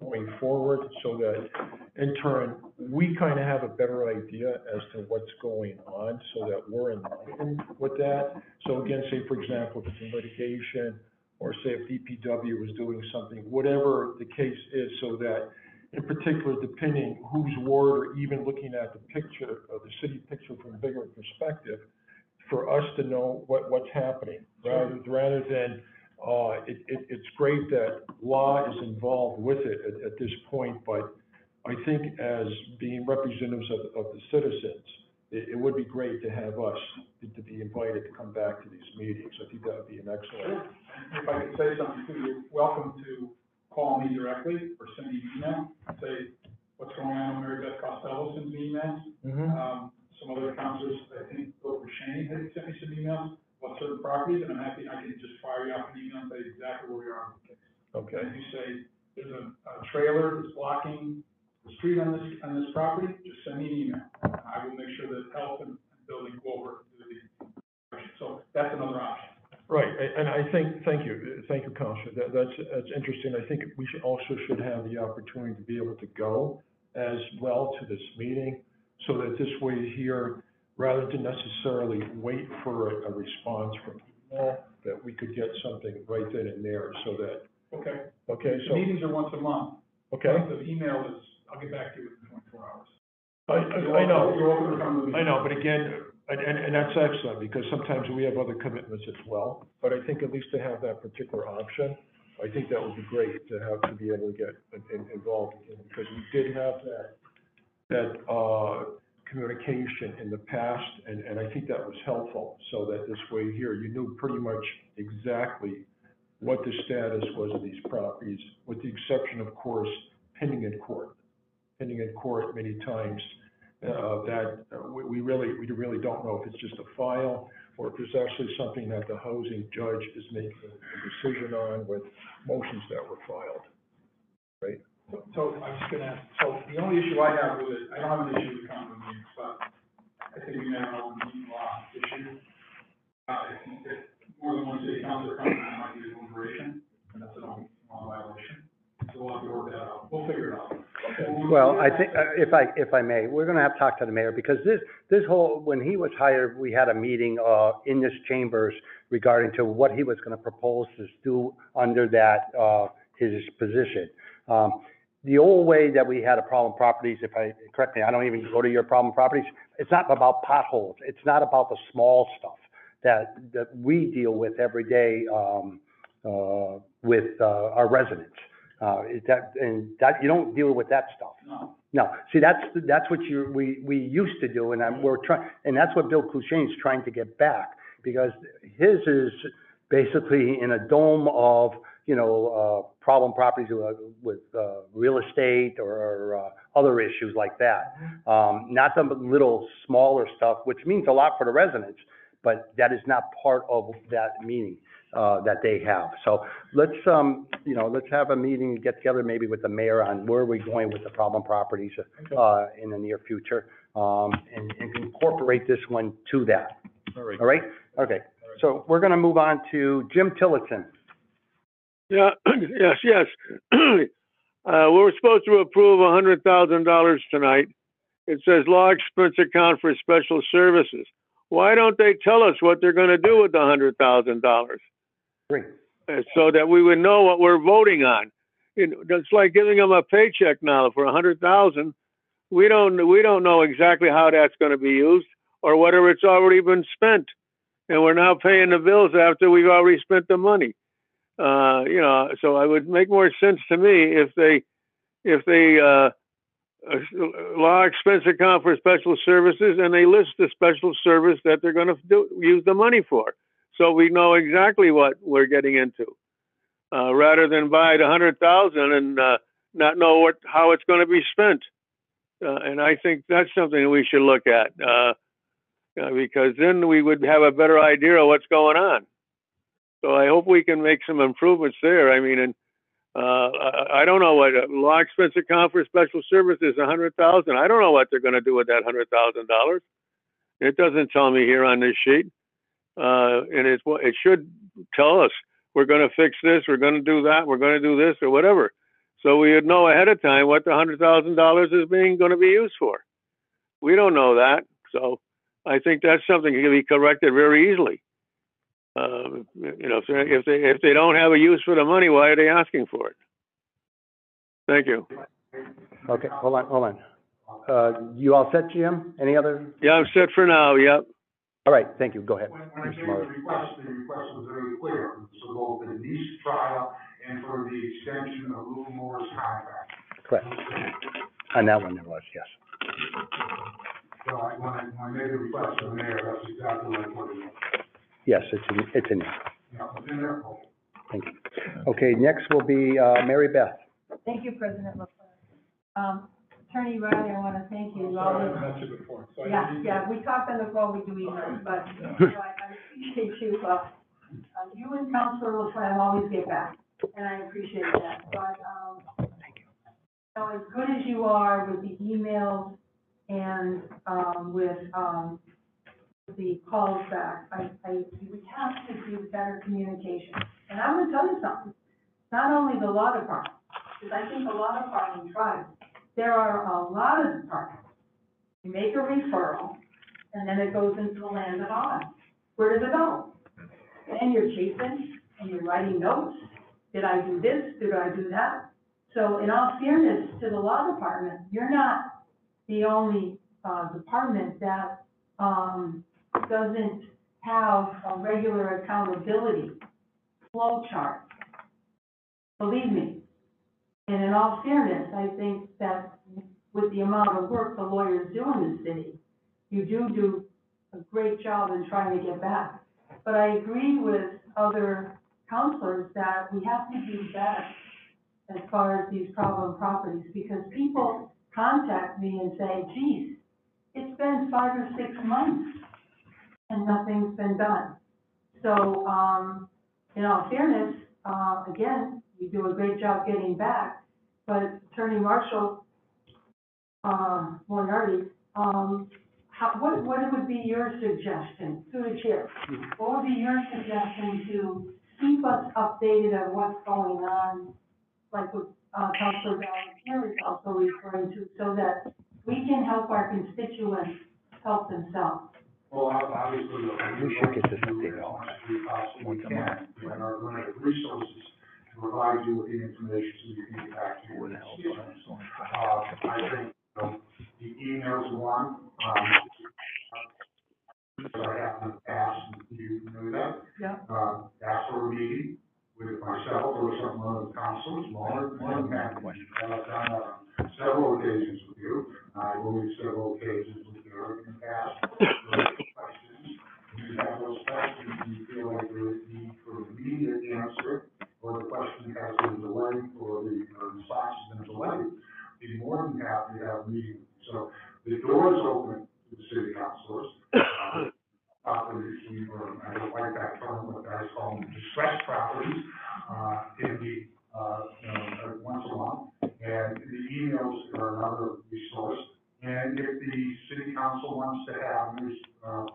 going forward so that in turn, we kind of have a better idea as to what's going on so that we're in line with that. So again, say for example, if it's in litigation or say if DPW was doing something, whatever the case is, so that in particular, depending whose ward or even looking at the picture, or the city picture from a bigger perspective, for us to know what, what's happening, rather, rather than Uh, it, it, it's great that law is involved with it at, at this point, but I think as being representatives of, of the citizens, it, it would be great to have us, to- to be invited to come back to these meetings. I think that would be an excellent, If I could say something too, you're welcome to call me directly or send me an email, say what's going on with Mary Beth Costello, send me emails. Um, some other counselors, I think, Bill Shane had sent me some emails about certain properties, and I'm happy, I can just fire you off an email and say exactly where we are. with the case. okay. And you say, there's a, a trailer that's blocking the street on this, on this property, just send me an email. I will make sure that health and and building go over to the, so that's another option. Right, a- and I think, thank you, thank you, Counselor, that, that's, that's interesting, I think we should, also should have the opportunity to be able to go as well to this meeting, so that this way here, rather than necessarily wait for a, a response from email, that we could get something right then and there, so that, Okay. okay, so, meetings are once a month. okay? The email is, I'll get back to you in twenty-four hours. I, I, I know. You're welcome to come to the. I know, but again, and, and, and that's excellent, because sometimes we have other commitments as well. But I think at least to have that particular option, I think that would be great to have, to be able to get in- in- involved in, because we did have that, that, uh, communication in the past, and, and I think that was helpful, so that this way here, you knew pretty much exactly what the status was of these properties, with the exception, of course, pending in court. Pending in court many times, uh, that uh, we, we really, we really don't know if it's just a file or if there's actually something that the housing judge is making a decision on with motions that were filed. So- I was just gonna so the only issue I have with it, I don't have an issue with common meetings, but I think we have an open meeting law issue. Uh, if, if more than one city council comes, there might be a deliberation, and that's an open law violation. So we'll have to work that out. We'll figure it out. Well, I think, uh, if I, if I may, we're gonna have to talk to the mayor, because this, this whole, when he was hired, we had a meeting, uh, in this chambers regarding to what he was gonna propose to do under that, uh, his position. Um, the old way that we had a problem properties, if I, correct me, I don't even go to your problem properties, it's not about potholes, it's not about the small stuff that, that we deal with every day, um, uh, with, uh, our residents. Uh, is that, and that, you don't deal with that stuff. No. No, see, that's, that's what you, we, we used to do, and I'm, we're trying, and that's what Bill Cushane's trying to get back, because his is basically in a dome of, you know, uh, problem properties with, with, uh, real estate or, or, uh, other issues like that. Um, not the little smaller stuff, which means a lot for the residents, but that is not part of that meeting, uh, that they have. So let's, um, you know, let's have a meeting, and get together maybe with the mayor on where we're going with the problem properties, uh, in the near future, um, and, and incorporate this one to that. All right. All right? Okay. So we're gonna move on to Jim Tillotson. Yeah, <clears throat> yes, yes. <clears throat> Uh, we're supposed to approve a hundred thousand dollars tonight. It says law expense account for special services. Why don't they tell us what they're gonna do with the hundred thousand dollars? Great. uh, so that we would know what we're voting on. You know, it's like giving them a paycheck now for a hundred thousand. We don't, we don't know exactly how that's gonna be used or whether it's already been spent. And we're now paying the bills after we've already spent the money. Uh, you know, so it would make more sense to me if they, if they, uh, law expense account for special services and they list the special service that they're gonna do, use the money for so we know exactly what we're getting into. Uh, rather than buy the hundred thousand and, uh, not know what, how it's gonna be spent. Uh, and I think that's something we should look at, uh, uh, because then we would have a better idea of what's going on. So I hope we can make some improvements there. I mean, and, uh, I, don't know what, a law expense account for special services, a hundred thousand. I don't know what they're gonna do with that hundred thousand dollars. It doesn't tell me here on this sheet. Uh, and it's, it should tell us, we're gonna fix this, we're gonna do that, we're gonna do this, or whatever. So we would know ahead of time what the hundred thousand dollars is being, gonna be used for. We don't know that, so I think that's something that can be corrected very easily. Um, you know, if they, if they, if they don't have a use for the money, why are they asking for it? Thank you. Okay, hold on, hold on. Uh, you all set, Jim? Any other? Yeah, I'm set for now, yep. All right, thank you, go ahead. When, when I Mr. the request, the request was very clear, so both the lease trial and for the extension of Lou Moore's contract. Correct. On that one there was, yes. So I, when I, when I made the request to the mayor, that's exactly what I put in, Yes, it's in, it's in there. you know, it's in there, okay. Thank you. Okay, next will be, uh, Mary Beth. Thank you, President Leclerc. Um, Attorney Riley, I want to thank you. You Sorry, always, I mentioned it before. So I yeah, need to- yeah, we talked on the phone, we do emails, but, you know, I I <laughs> appreciate you, uh, uh, you and Counselor LaFlamme always get back, and I appreciate that, but, um, you know, as good as you are with the emails and, um, with, um, the calls back, I, I, we have to do better communication. And I'm gonna tell you something, not only the law department, because I think the law department tries, there are a lot of departments. You make a referral, and then it goes into the land of Oz. Where does it go? And you're chasing, and you're writing notes. Did I do this? Did I do that? So in all fairness to the law department, you're not the only, uh, department that, um, doesn't have a regular accountability flow chart. Believe me. And in all fairness, I think that with the amount of work the lawyers do in the city, you do do a great job in trying to get back. But I agree with other counselors that we have to do better as far as these problem properties, because people contact me and say, geez, it's been five or six months and nothing's been done. So, um, in all fairness, uh, again, you do a great job getting back, but Attorney Marshall, uh, Moriarty, um, how, what, what would be your suggestion to the chair? What would be your suggestion to keep us updated on what's going on, like what, uh, Councilor Valentine is also referring to, so that we can help our constituents help themselves? Well, obviously, We should get this updated. As much as we and are going resources to provide you with the information so you can get back to your constituents. Uh, I think, you know, the emails one, um, that I have in the past, you know that, Yeah. uh, ask for a meeting with myself or some of the councilors, more, more than. Uh, I've done, uh, several occasions with you, I believe several occasions with you in the past. <laughs> You have those questions, and you feel like there is need for immediate answer, or the question has been delayed, or the response has been delayed, be more than happy to have a meeting. So the door is open to the city councilors. Uh, Properties, we, or I don't like that term, but I call them distressed properties, uh, can be, uh, you know, once a month. And the emails are another resource. And if the city council wants to have these, uh,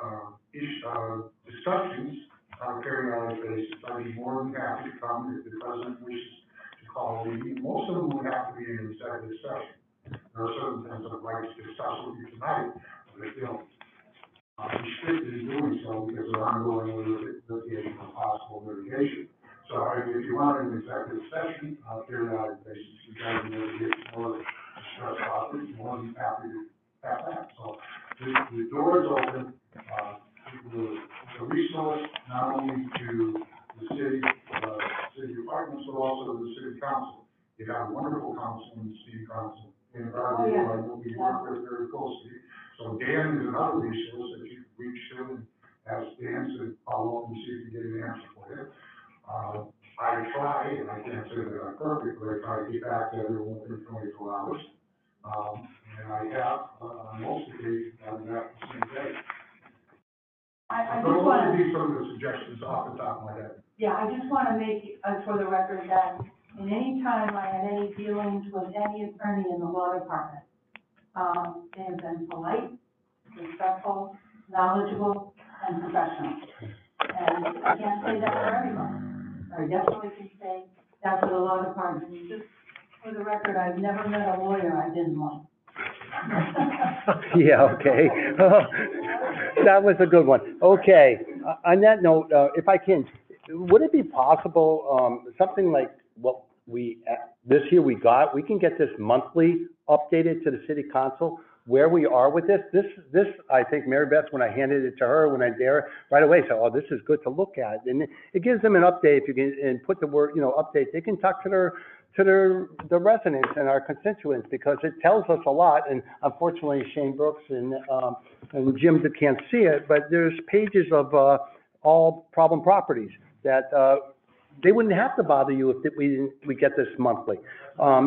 uh, ish, uh, discussions on a periodic basis, I'd be more than happy to come if the president wishes to call a meeting. Most of them would have to be in an executive session. There are certain things I'd like to discuss with you tonight, but I feel uh, restricted in doing so because of ongoing lit- litigation or possible litigation. So I- if you want an executive session, uh, periodic basis, regarding litigation or distress property, more than happy to have that. So the, the door is open, uh, the, the resource not only to the city, uh, city departments, but also the city council. You have a wonderful council in the city council, and, uh, Oh, yeah. we work with very closely. So Dan is another resource that you can reach to and ask Dan to follow up and see if you can get an answer for you. Uh, I try, and I can't say that I'm perfect, but I try to get back to everyone within twenty-four hours. Um, and I have, uh, on most occasions, I've the same day. I, I just would want to, be some of the suggestions off the top of my head. yeah, I just want to make, uh, for the record that in any time I had any dealings with any attorney in the law department, um, they have been polite, respectful, knowledgeable, and professional. And I can't say that for everyone. I definitely can say that for the law department. And Just for the record, I've never met a lawyer I didn't like. <laughs> Yeah, okay. <laughs> That was a good one. Okay, uh, on that note, uh, if I can, would it be possible, um, something like what we, uh, this year we got, we can get this monthly updated to the city council? where we are with this. This, this, I think Mary Beth, when I handed it to her, when I dare, right away said, oh, this is good to look at. And it- gives them an update, if you can, and put the word, you know, update, they can talk to their, to their, the residents and our constituents, because it tells us a lot. And unfortunately, Shane Brooks and, um, and Jim can't see it, but there's pages of, uh, all problem properties that, uh, they wouldn't have to bother you if we, didn't- we get this monthly. Um,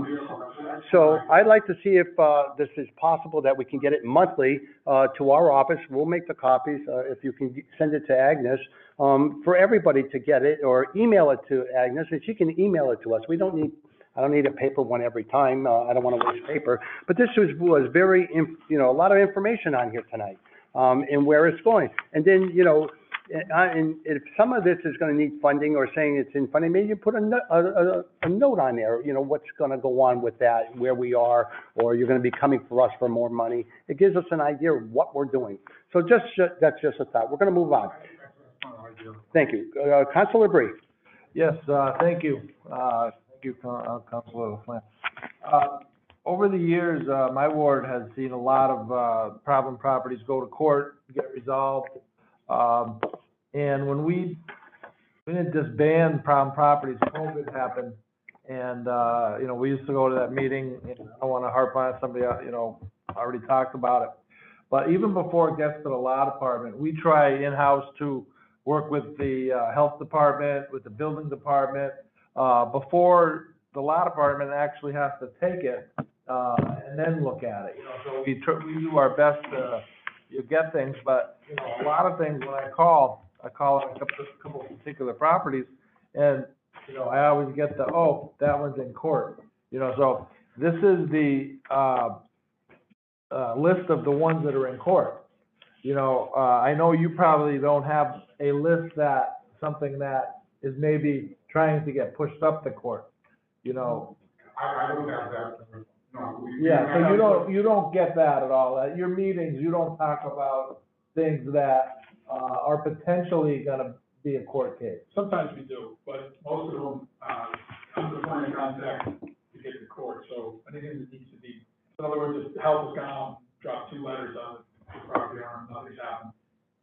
so I'd like to see if, uh, this is possible that we can get it monthly, uh, to our office. We'll make the copies, uh, if you can send it to Agnes, um, for everybody to get it, or email it to Agnes, and she can email it to us. We don't need, I don't need a paper one every time, uh, I don't wanna waste paper. But this was, was very, inf- you know, a lot of information on here tonight, um, and where it's going. And then, you know, uh, and if some of this is gonna need funding or saying it's in funding, maybe you put a no, a, a, a note on there, you know, what's gonna go on with that, where we are, or you're gonna be coming for us for more money. It gives us an idea of what we're doing. So just, ju- that's just a thought. We're gonna move on. Thank you. Uh, Counselor Bree? Yes, uh, thank you, uh, thank you, Coun- uh, Councilor LaFlamme. Uh, over the years, uh, my ward has seen a lot of, uh, problem properties go to court, get resolved. Um, and when we, we didn't disband problem properties, COVID happened. And, uh, you know, we used to go to that meeting, and I don't wanna harp on somebody, uh, you know, already talked about it. But even before it gets to the law department, we try in-house to work with the, uh, health department, with the building department, uh, before the law department actually has to take it, uh, and then look at it, you know, so we we do our best to, you get things, but, you know, a lot of things, when I call, I call on a couple, couple of particular properties, and, you know, I always get the, oh, that one's in court, you know, so this is the, uh, uh, list of the ones that are in court. You know, uh, I know you probably don't have a list that, something that is maybe trying to get pushed up the court, you know? I, I don't have that, no. we- Yeah, so you don't, you don't get that at all. At your meetings, you don't talk about things that, uh, are potentially gonna be a court case. Sometimes we do, but most of them, uh, come to point of contact to get to court, so anything that needs to be, in other words, if the has gone, dropped two letters on the property owner, nothing's happened,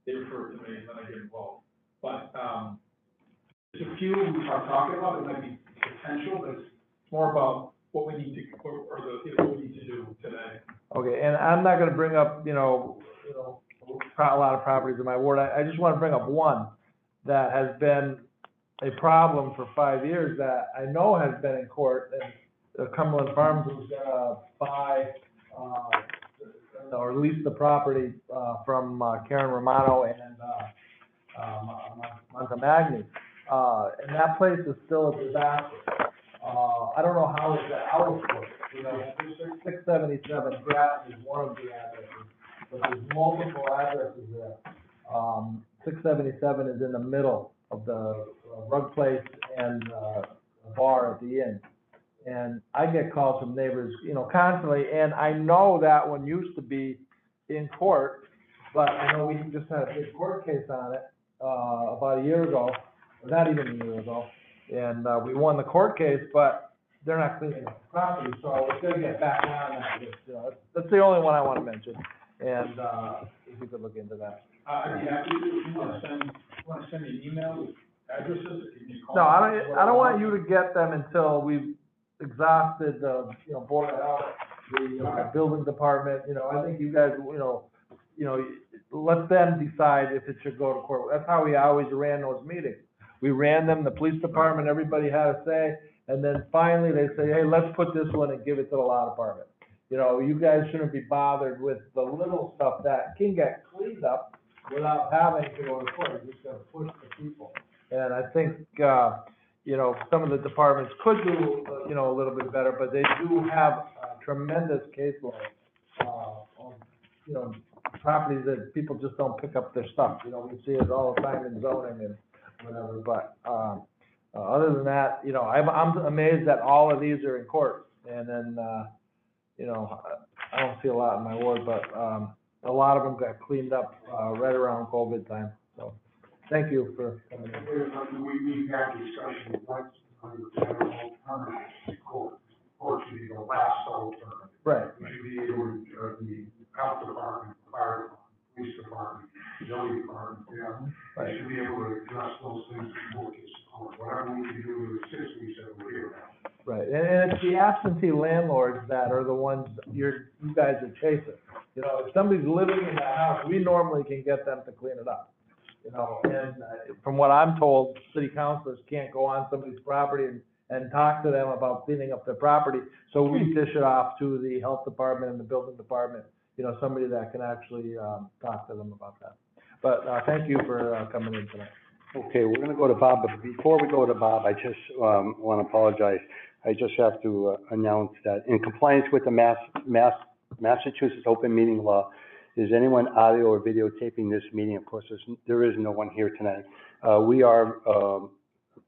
they refer it to me, and then I get involved. But, um, there's a few we are talking about, that might be potential, but it's more about what we need to, or, or the, you know, what we need to do today. Okay, and I'm not gonna bring up, you know, you know, a lot of properties in my ward. I, I just wanna bring up one that has been a problem for five years that I know has been in court, and uh, Cumberland Farms was gonna buy, uh, or lease the property, uh, from uh, Karen Romano and, uh, um, Montemagny. Uh, and that place is still a disaster. Uh, I don't know how it's of court, you know, six seventy-seven Grattan is one of the addresses, but there's multiple addresses there. Um, six seventy-seven is in the middle of the uh, rug place and, uh, bar at the inn. And I get calls from neighbors, you know, constantly, and I know that one used to be in court, but I know we just had a big court case on it, uh, about a year ago, not even a year ago. And, uh, we won the court case, but they're not cleaning up the property, so we're gonna get back on that. list, you know. That's the only one I wanna mention, and, uh, if you could look into that. Uh, I'd be happy to, if you wanna send, you wanna send me an email with addresses, or you can call. No, I don't, I don't want you to get them until we've exhausted the, you know, board of health, the, uh, building department, you know, I think you guys, you know, you know, let them decide if it should go to court. That's how we always ran those meetings. We ran them, the police department, everybody had a say, and then finally they say, hey, let's put this one and give it to the law department. You know, you guys shouldn't be bothered with the little stuff that can get cleaned up without having to go to court, you just gotta push the people. And I think, uh, you know, some of the departments could do, uh, you know, a little bit better, but they do have tremendous caseload, uh, of, you know, properties that people just don't pick up their stuff, you know, we see it all the time in zoning and whatever, but, um, uh, other than that, you know, I'm, I'm amazed that all of these are in court, and then, uh, you know, I I don't see a lot in my ward, but, um, a lot of them got cleaned up, uh, right around COVID time, so, thank you for coming in. Uh, we, we've had discussion, what's under general to court. Court should be the last alternative. Right, We should be able to, uh, Joey Farm, yeah. They should be able to address those things that more can support, whatever we can do to assist, we said we're here. Right, and, and it's the absentee landlords that are the ones you're, you guys are chasing. You know, if somebody's living in the house, we normally can get them to clean it up. You know, and uh, from what I'm told, city councilors can't go on somebody's property and, and talk to them about cleaning up their property. So we hmm. dish it off to the health department and the building department, you know, somebody that can actually, um, talk to them about that. But, uh, thank you for, uh, coming in tonight. Okay, we're gonna go to Bob, but before we go to Bob, I just, um, wanna apologize. I just have to uh, announce that in compliance with the Mass, Mass, Massachusetts open meeting law, is anyone audio or videotaping this meeting? Of course, there's, there is no one here tonight. Uh, we are, um,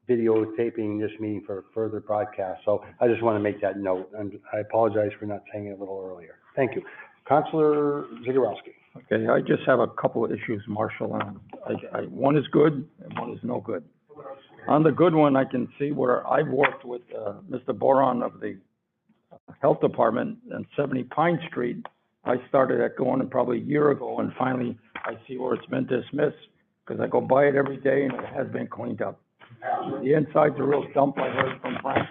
videotaping this meeting for further broadcast, so I just wanna make that note, and I apologize for not saying it a little earlier. Thank you. Counselor Zygarowski. Okay, I just have a couple of issues, Marshall, and I, I, one is good and one is no good. On the good one, I can see where I've worked with, uh, Mr. Boron of the Health Department on seventy Pine Street. I started that going in probably a year ago, and finally, I see where it's been dismissed, because I go by it every day and it has been cleaned up. The inside's a real dump, I heard from Frank,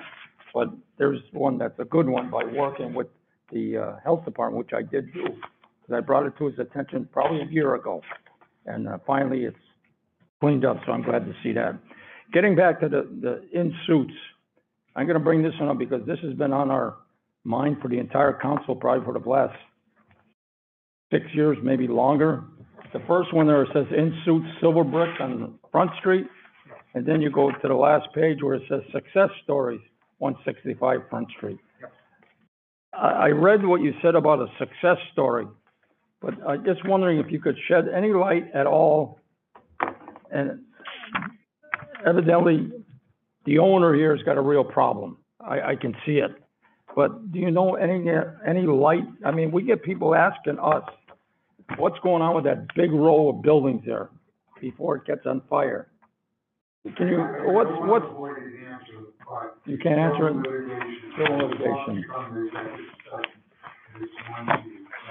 but there's one that's a good one by working with the, uh, Health Department, which I did do. Because I brought it to his attention probably a year ago. And uh, finally, it's cleaned up, so I'm glad to see that. Getting back to the, the in suits, I'm gonna bring this one up because this has been on our mind for the entire council probably for the last six years, maybe longer. The first one there says in suits Silver Brick on Front Street. And then you go to the last page where it says success stories, one sixty-five Front Street. I, I read what you said about a success story, but I'm just wondering if you could shed any light at all. And evidently, the owner here has got a real problem. I, I can see it. But do you know any, any light? I mean, we get people asking us, what's going on with that big row of buildings there before it gets on fire? Can you, what's, what's, you can't answer it? Civil litigation.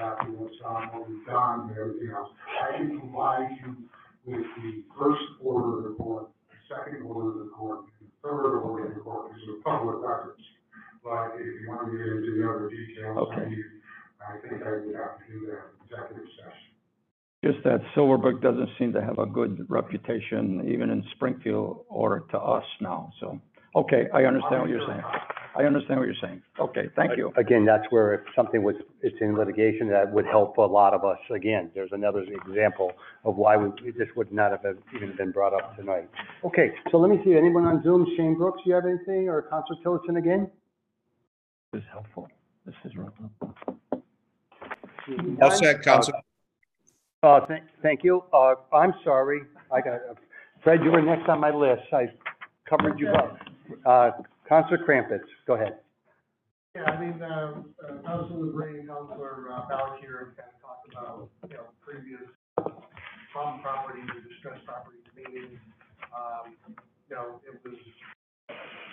Exactly what's on, what we've done, and everything else. I can provide you with the first order of the court, the second order of the court, and the third order of the court, these are public records. But if you want to get into the other details, I Okay. I think I would have to do that in executive session. Just that Silverbrick doesn't seem to have a good reputation, even in Springfield, or to us now, so, okay, I understand what you're saying. I understand what you're saying. Okay, thank you. Again, that's where if something was, it's in litigation, that would help a lot of us. Again, there's another example of why we, this would not have even been brought up tonight. Okay, so let me see, anyone on Zoom? Shane Brooks, you have anything, or Counselor Tillotson again? This is helpful. This is real. All set, Counselor. Uh, thank, thank you. Uh, I'm sorry, I got, Fred, you were next on my list. I covered you up. Uh, Counselor Krampits, go ahead. Yeah, I mean, um, uh, Councilor Brady, Councilor uh, Ballard here kind of talked about, you know, previous problem properties or distressed properties meetings. Um, you know, it was,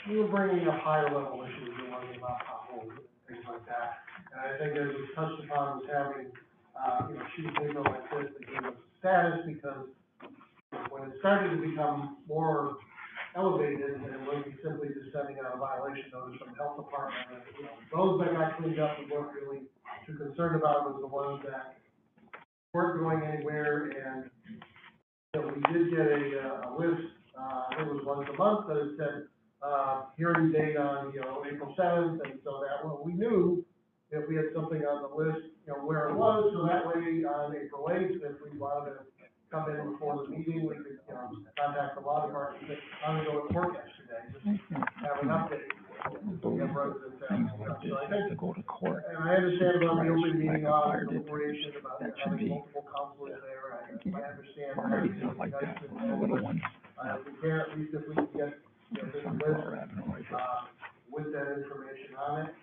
we were bringing up higher level issues, we were about potholes and things like that. And I think as we touched upon was having, uh, you know, sheet paper like this that gave us status because when it started to become more elevated and when we simply just sending out a violation notice from the health department. And, you know, those that got cleaned up, we weren't really too concerned about was the ones that weren't going anywhere and, know, we did get a, uh, a list, uh, it was once a month that it said, uh, hearing date on, you know, April seventh, and so that, well, we knew if we had something on the list, you know, where it was, so that way on April eighth, if we wanted to come in before the meeting, we could, you know, contact the law department, and say, I'm gonna go to court yesterday, just have an update. We have residents Things asking like So I have think, to go to court. and I understand about the open meeting law, did. deliberation about That should having be- multiple counselors there, I, I understand. Parties are like that, the little ones. Uh, we can, at least if we can get, you know, this list, Sunflower Avenue right there. uh, with that information on it.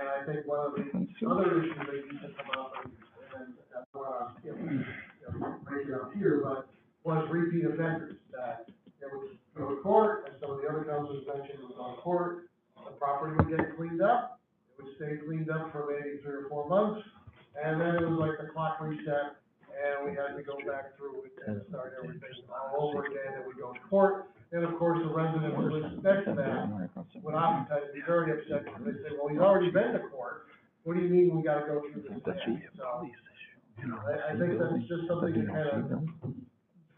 And I think one of the And so- other issues that used to come up, and, and that's what I'm, you know, you know, it up here, but was repeat offenders, that it would go to court, and some of the other councils mentioned it was on court, the property would get cleaned up, it would stay cleaned up for maybe three or four months, and then it was like the clock reset, and we had to go back through it and start everything all over again, and we go to court, then of course the resident who lives next to that. Would oftentimes be very upset, because they say, well, he's already been to court, what do you mean we gotta go through this again? So, I, I think that's just something to kind of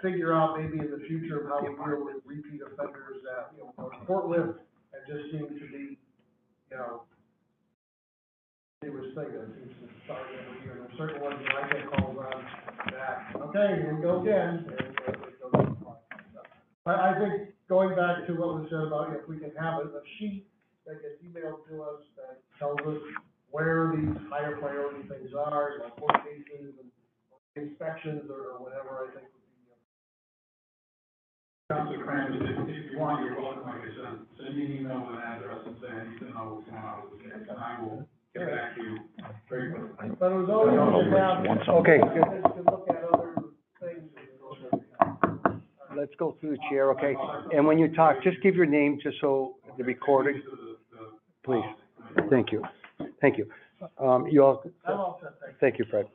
figure out maybe in the future of how we deal with repeat offenders that, you know, go to Fort Worth and just seems to be, you know, they were saying that seems to start every year, and there's certain ones that I get calls on that, okay, here we go again, and, it goes on. So, I, I think going back to what was said about if we can have a, a sheet that gets emailed to us that tells us where these higher priority things are, like court cases and inspections or, or whatever, I think would be, uh, Council if, if you want, you're welcome, like I said, send me an email with an address and say, I need to know what's going on with this case, and I will get back to you very quickly. But it was always good to have, Okay, good look at other things and go through. let's go through the chair, okay? And when you talk, just give your name, just so the recording, To the, the. please. Thank you, thank you. Um, you all, I'm all set, thank you. thank you, Fred.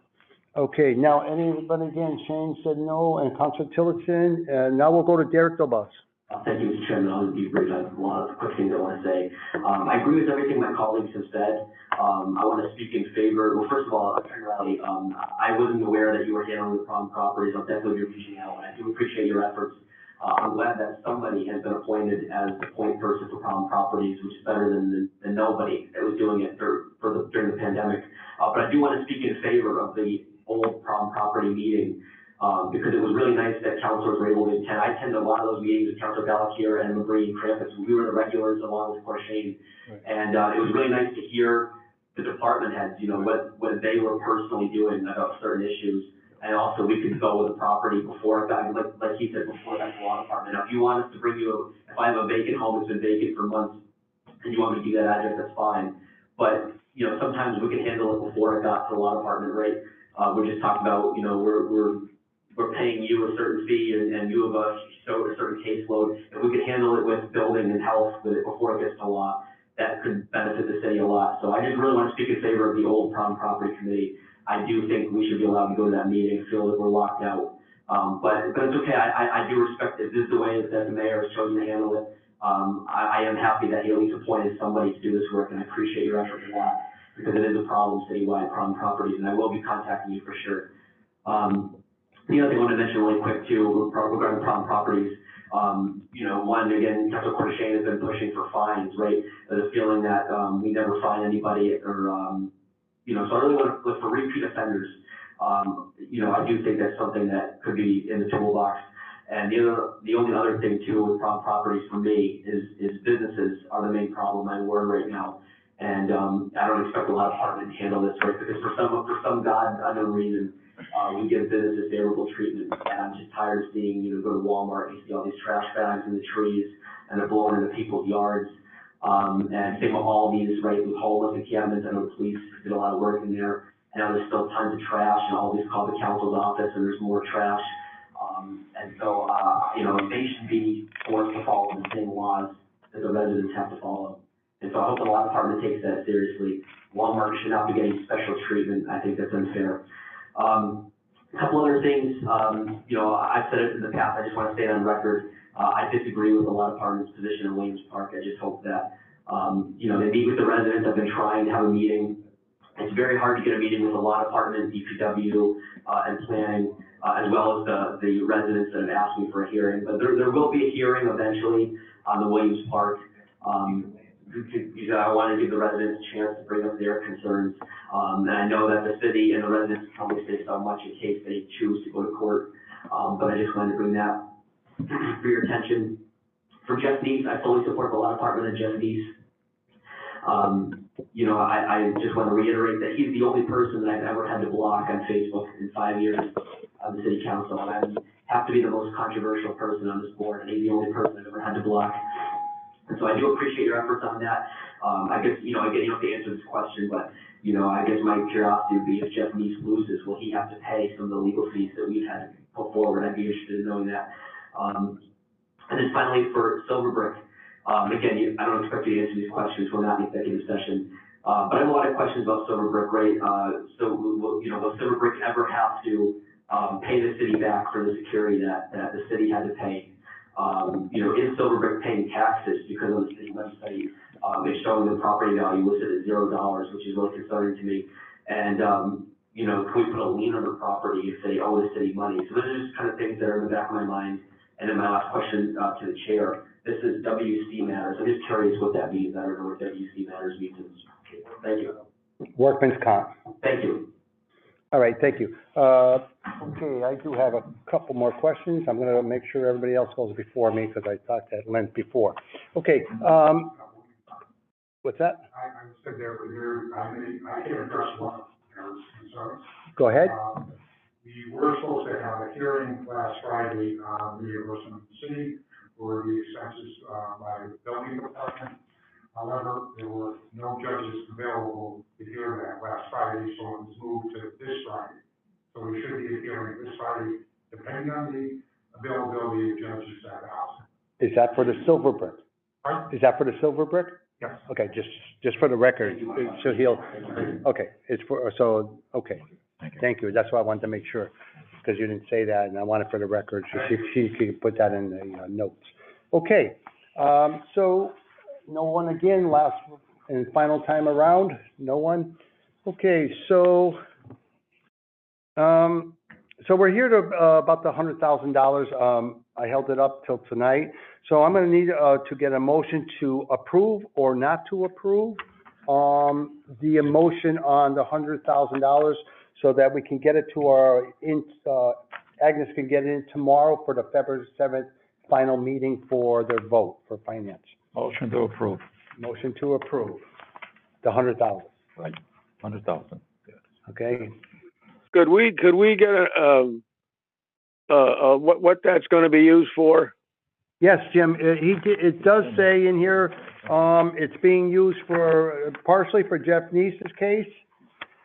Okay, now, anybody again, Shane said no, and Counselor Tillotson, uh, now we'll go to Derek Dobosz. Uh, Thank you, Mr. Chairman. I'll be brief. I have a lot of quick things I want to say. Um, I agree with everything my colleagues have said. Um, I want to speak in favor, well, first of all, Attorney Riley, um, I wasn't aware that you were handling the problem properties. I'll definitely be reaching out. I do appreciate your efforts. Uh, I'm glad that somebody has been appointed as the point person for problem properties, which is better than, than nobody that was doing it for, for the, during the pandemic. Uh, but I do want to speak in favor of the old problem property meeting um, because it was really nice that councilors were able to attend. I attended a lot of those meetings with Counselor Balakier and Labrie and Krampits. We were the regulars along with Corshain. Right. And, uh, it was really nice to hear the department heads, you know, what, what they were personally doing about certain issues. And also, we could go with the property before it got, like, like he said, before the law department. Now, if you want us to bring you, a- if I have a vacant home that's been vacant for months, and you want me to give that address, that's fine. But, you know, sometimes we can handle it before it got to the law department, right? Uh, we're just talking about, you know, we're, we're, we're paying you a certain fee and, and you have a, so a certain caseload. If we could handle it with building and health with it before it gets to law, that could benefit the city a lot. So I just really want to speak in favor of the old problem property committee. I do think we should be allowed to go to that meeting, feel that we're locked out. Um, but, but it's okay, I, I, I do respect it, this is the way that the mayor has chosen to handle it. Um, I, I am happy that he at least appointed somebody to do this work, and I appreciate your effort for that, because it is a problem citywide, problem properties, and I will be contacting you for sure. Um, the other thing I want to mention really quick too, regarding problem properties, um, you know, one, again, Council Shane has been pushing for fines, right? The feeling that, um, we never fine anybody or, um, you know, so I really want to look for repeat offenders. Um, you know, I do think that's something that could be in the toolbox. And the other, the only other thing too with problem properties for me is, is businesses are the main problem I word right now. And, um, I don't expect a lot of department to handle this, right? Because for some, for some God unknown reason, uh, we give businesses favorable treatment. And I'm just tired of seeing, you know, go to Walmart, and you see all these trash bags in the trees and they're blowing into people's yards. Um, and same with all these, right, with homeless encampments, I know the police did a lot of work in there. Now there's still tons of trash and all these call the council's office and there's more trash. Um, and so, uh, you know, they should be forced to follow the same laws that the residents have to follow. And so I hope the law department takes that seriously. Walmart should not be getting special treatment. I think that's unfair. Um, a couple other things, um, you know, I've said it in the past, I just want to say it on record. Uh, I disagree with the law department's position in Williams Park. I just hope that, um, you know, they meet with the residents. I've been trying to have a meeting. It's very hard to get a meeting with the law department, DPW, uh, and planning, uh, as well as the, the residents that have asked me for a hearing. But there, there will be a hearing eventually on the Williams Park. Um, because I want to give the residents a chance to bring up their concerns. Um, and I know that the city and the residents can only say so much in case they choose to go to court. Um, but I just wanted to bring that for your attention. For Jeff Neese, I fully support the law department and Jeff Neese. Um, you know, I, I just want to reiterate that he's the only person that I've ever had to block on Facebook in five years of the city council. And I have to be the most controversial person on this board, and he's the only person I've ever had to block. And so I do appreciate your efforts on that. Um, I guess, you know, again, you don't have to answer this question, but, you know, I guess my curiosity would be if Jeff Neese loses, will he have to pay some of the legal fees that we've had to put forward? I'd be interested in knowing that. Um, and then finally, for Silverbrick, um, again, you, I don't expect you to answer these questions, we're not in executive session. Uh, but I have a lot of questions about Silverbrick, right? Uh, so, will, you know, will Silverbrick ever have to, um, pay the city back for the security that, that the city had to pay? um, you know, is Silverbrick paying taxes because on the city website, um, it's showing the property value listed at zero dollars, which is really concerning to me. And, um, you know, can we put a lien on the property if they owe the city money? So those are just kind of things that are in the back of my mind. And then my last question, uh, to the chair, this is WC matters. I'm just curious what that means. I don't know what WC matters means. in this case. Thank you. Workman's comp. Thank you. All right, thank you. Uh, okay, I do have a couple more questions. I'm gonna make sure everybody else goes before me, because I talked at length before. Okay, um, what's that? I, I said there, there, I mean, I can address one, Aaron's concerns. Go ahead. Um, We were supposed to have a hearing last Friday, uh, reimbursement of the city for the expenses, uh, by the building department. However, there were no judges available to hear that last Friday, so it was moved to this Friday. So we should be hearing this Friday, depending on the availability of judges at the house. Is that for the Silverbrick? Pardon? Is that for the Silverbrick? Yes. Okay, just, just for the record, so he'll, okay, it's for, so, okay. Thank you, that's why I wanted to make sure, because you didn't say that, and I want it for the record, so she, she put that in the uh, notes. Okay, um, so, no one again, last and final time around, no one? Okay, so, um, so we're here to, uh, about the hundred thousand dollars, um, I held it up till tonight. So I'm gonna need, uh, to get a motion to approve or not to approve, um, the motion on the hundred thousand dollars so that we can get it to our, in, uh, Agnes can get it in tomorrow for the February seventh final meeting for their vote for finance. Motion to approve, Motion to approve, the hundred thousand, right, hundred thousand. okay? Could we, could we get a, um, uh, uh, what, what that's gonna be used for? Yes, Jim, uh, he, di- it does say in here, um, it's being used for, partially for Jeff Neese's case.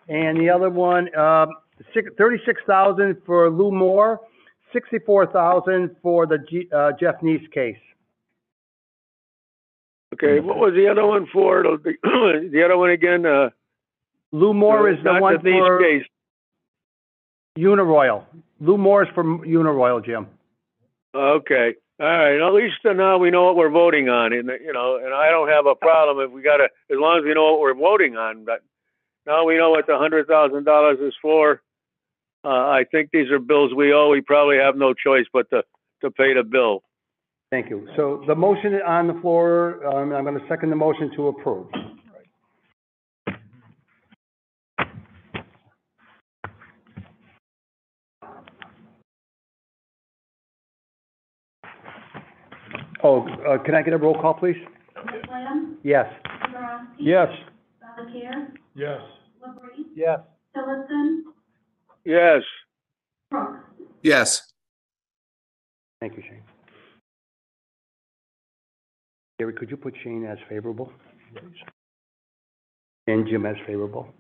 And the other one, um, six, thirty-six thousand for Lou Moore, sixty-four thousand for the G, uh, Jeff Neese case. Okay, what was the other one for? The, <clears throat> the other one again, uh? Lou Moore is the not one Denise for case. Uniroyal. Lou Moore is for Uniroyal, Jim. Okay, all right, at least now we know what we're voting on, and, you know, and I don't have a problem if we gotta, as long as we know what we're voting on, but now we know what the hundred thousand dollars is for. Uh, I think these are bills we owe, we probably have no choice but to, to pay the bill. Thank you. So the motion on the floor, um, I'm gonna second the motion to approve. Oh, uh, can I get a roll call, please? Lamb, Yes. Yes. Balakier, Yes. Labrie, Yes. Tillotson, Yes, Brooks. Yes. Thank you, Shane. Gary, could you put Shane as favorable? And Jim as favorable?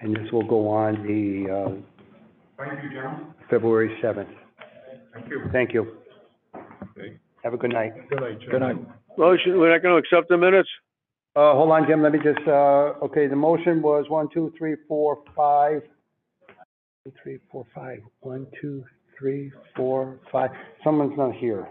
And this will go on the, uh, Thank you, gentlemen. February seventh. Thank you. Thank you. Okay. Have a good night. Good night, Jim. Good night. motion, we're not gonna accept the minutes? Uh, hold on, Jim, let me just, uh, okay, the motion was one, two, three, four, five. Two, three, four, five. One, two, three, four, five. Someone's not here.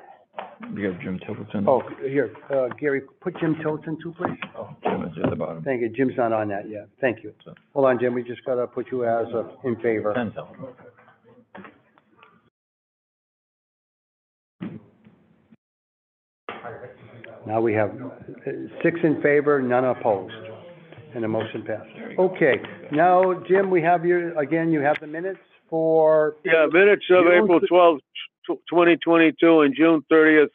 You have Jim Tillotson. Oh, here, uh, Gary, put Jim Tilton too, please. Oh, Jim is at the bottom. Thank you, Jim's not on that yet. Thank you. Hold on, Jim, we just gotta put you as, uh, in favor. Ten thousand. Now we have uh, six in favor, none opposed, and the motion passed. Okay, now, Jim, we have your, again, you have the minutes for Yeah, minutes of June April th- twelfth, twenty twenty-two and June thirtieth,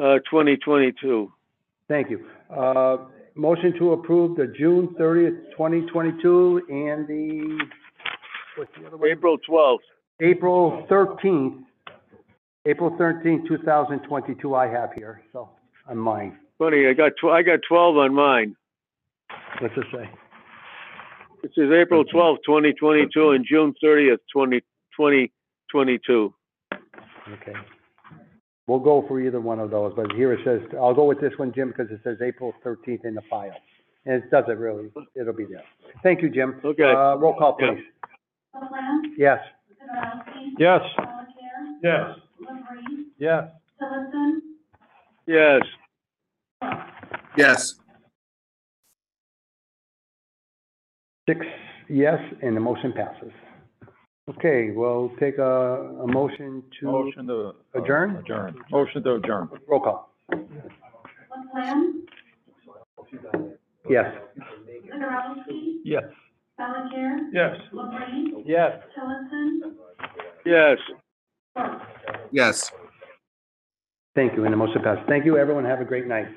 uh, twenty twenty-two. Thank you. Uh, motion to approve the June thirtieth, twenty twenty-two, and the, what's the other one? April twelfth. April thirteenth, April thirteenth, two thousand twenty-two I have here, so, on mine. Funny, I got tw- I got twelve on mine. What's it say? It says April twelfth, twenty twenty-two and June thirtieth, twenty, twenty twenty-two. Okay. We'll go for either one of those, but here it says, I'll go with this one, Jim, because it says April thirteenth in the file. And it doesn't really, it'll be there. Thank you, Jim. Okay. Uh, roll call, Yep. please. Laflamme? Yes. Kavadowski? Yes. Pelletier? Yes. Labrie? Yes. Tillotson? Yes. Yes. Six yes, and the motion passes. Okay, we'll take a, a motion to, Motion to. uh, Adjourn? Adjourn. Motion to adjourn. roll call. Laflamme? Yes. Kavadowski? Yes. Pelletier? Yes. Labrie? Yes. Tillotson? Yes. Yes. Thank you, and the motion passed. Thank you, everyone. Have a great night.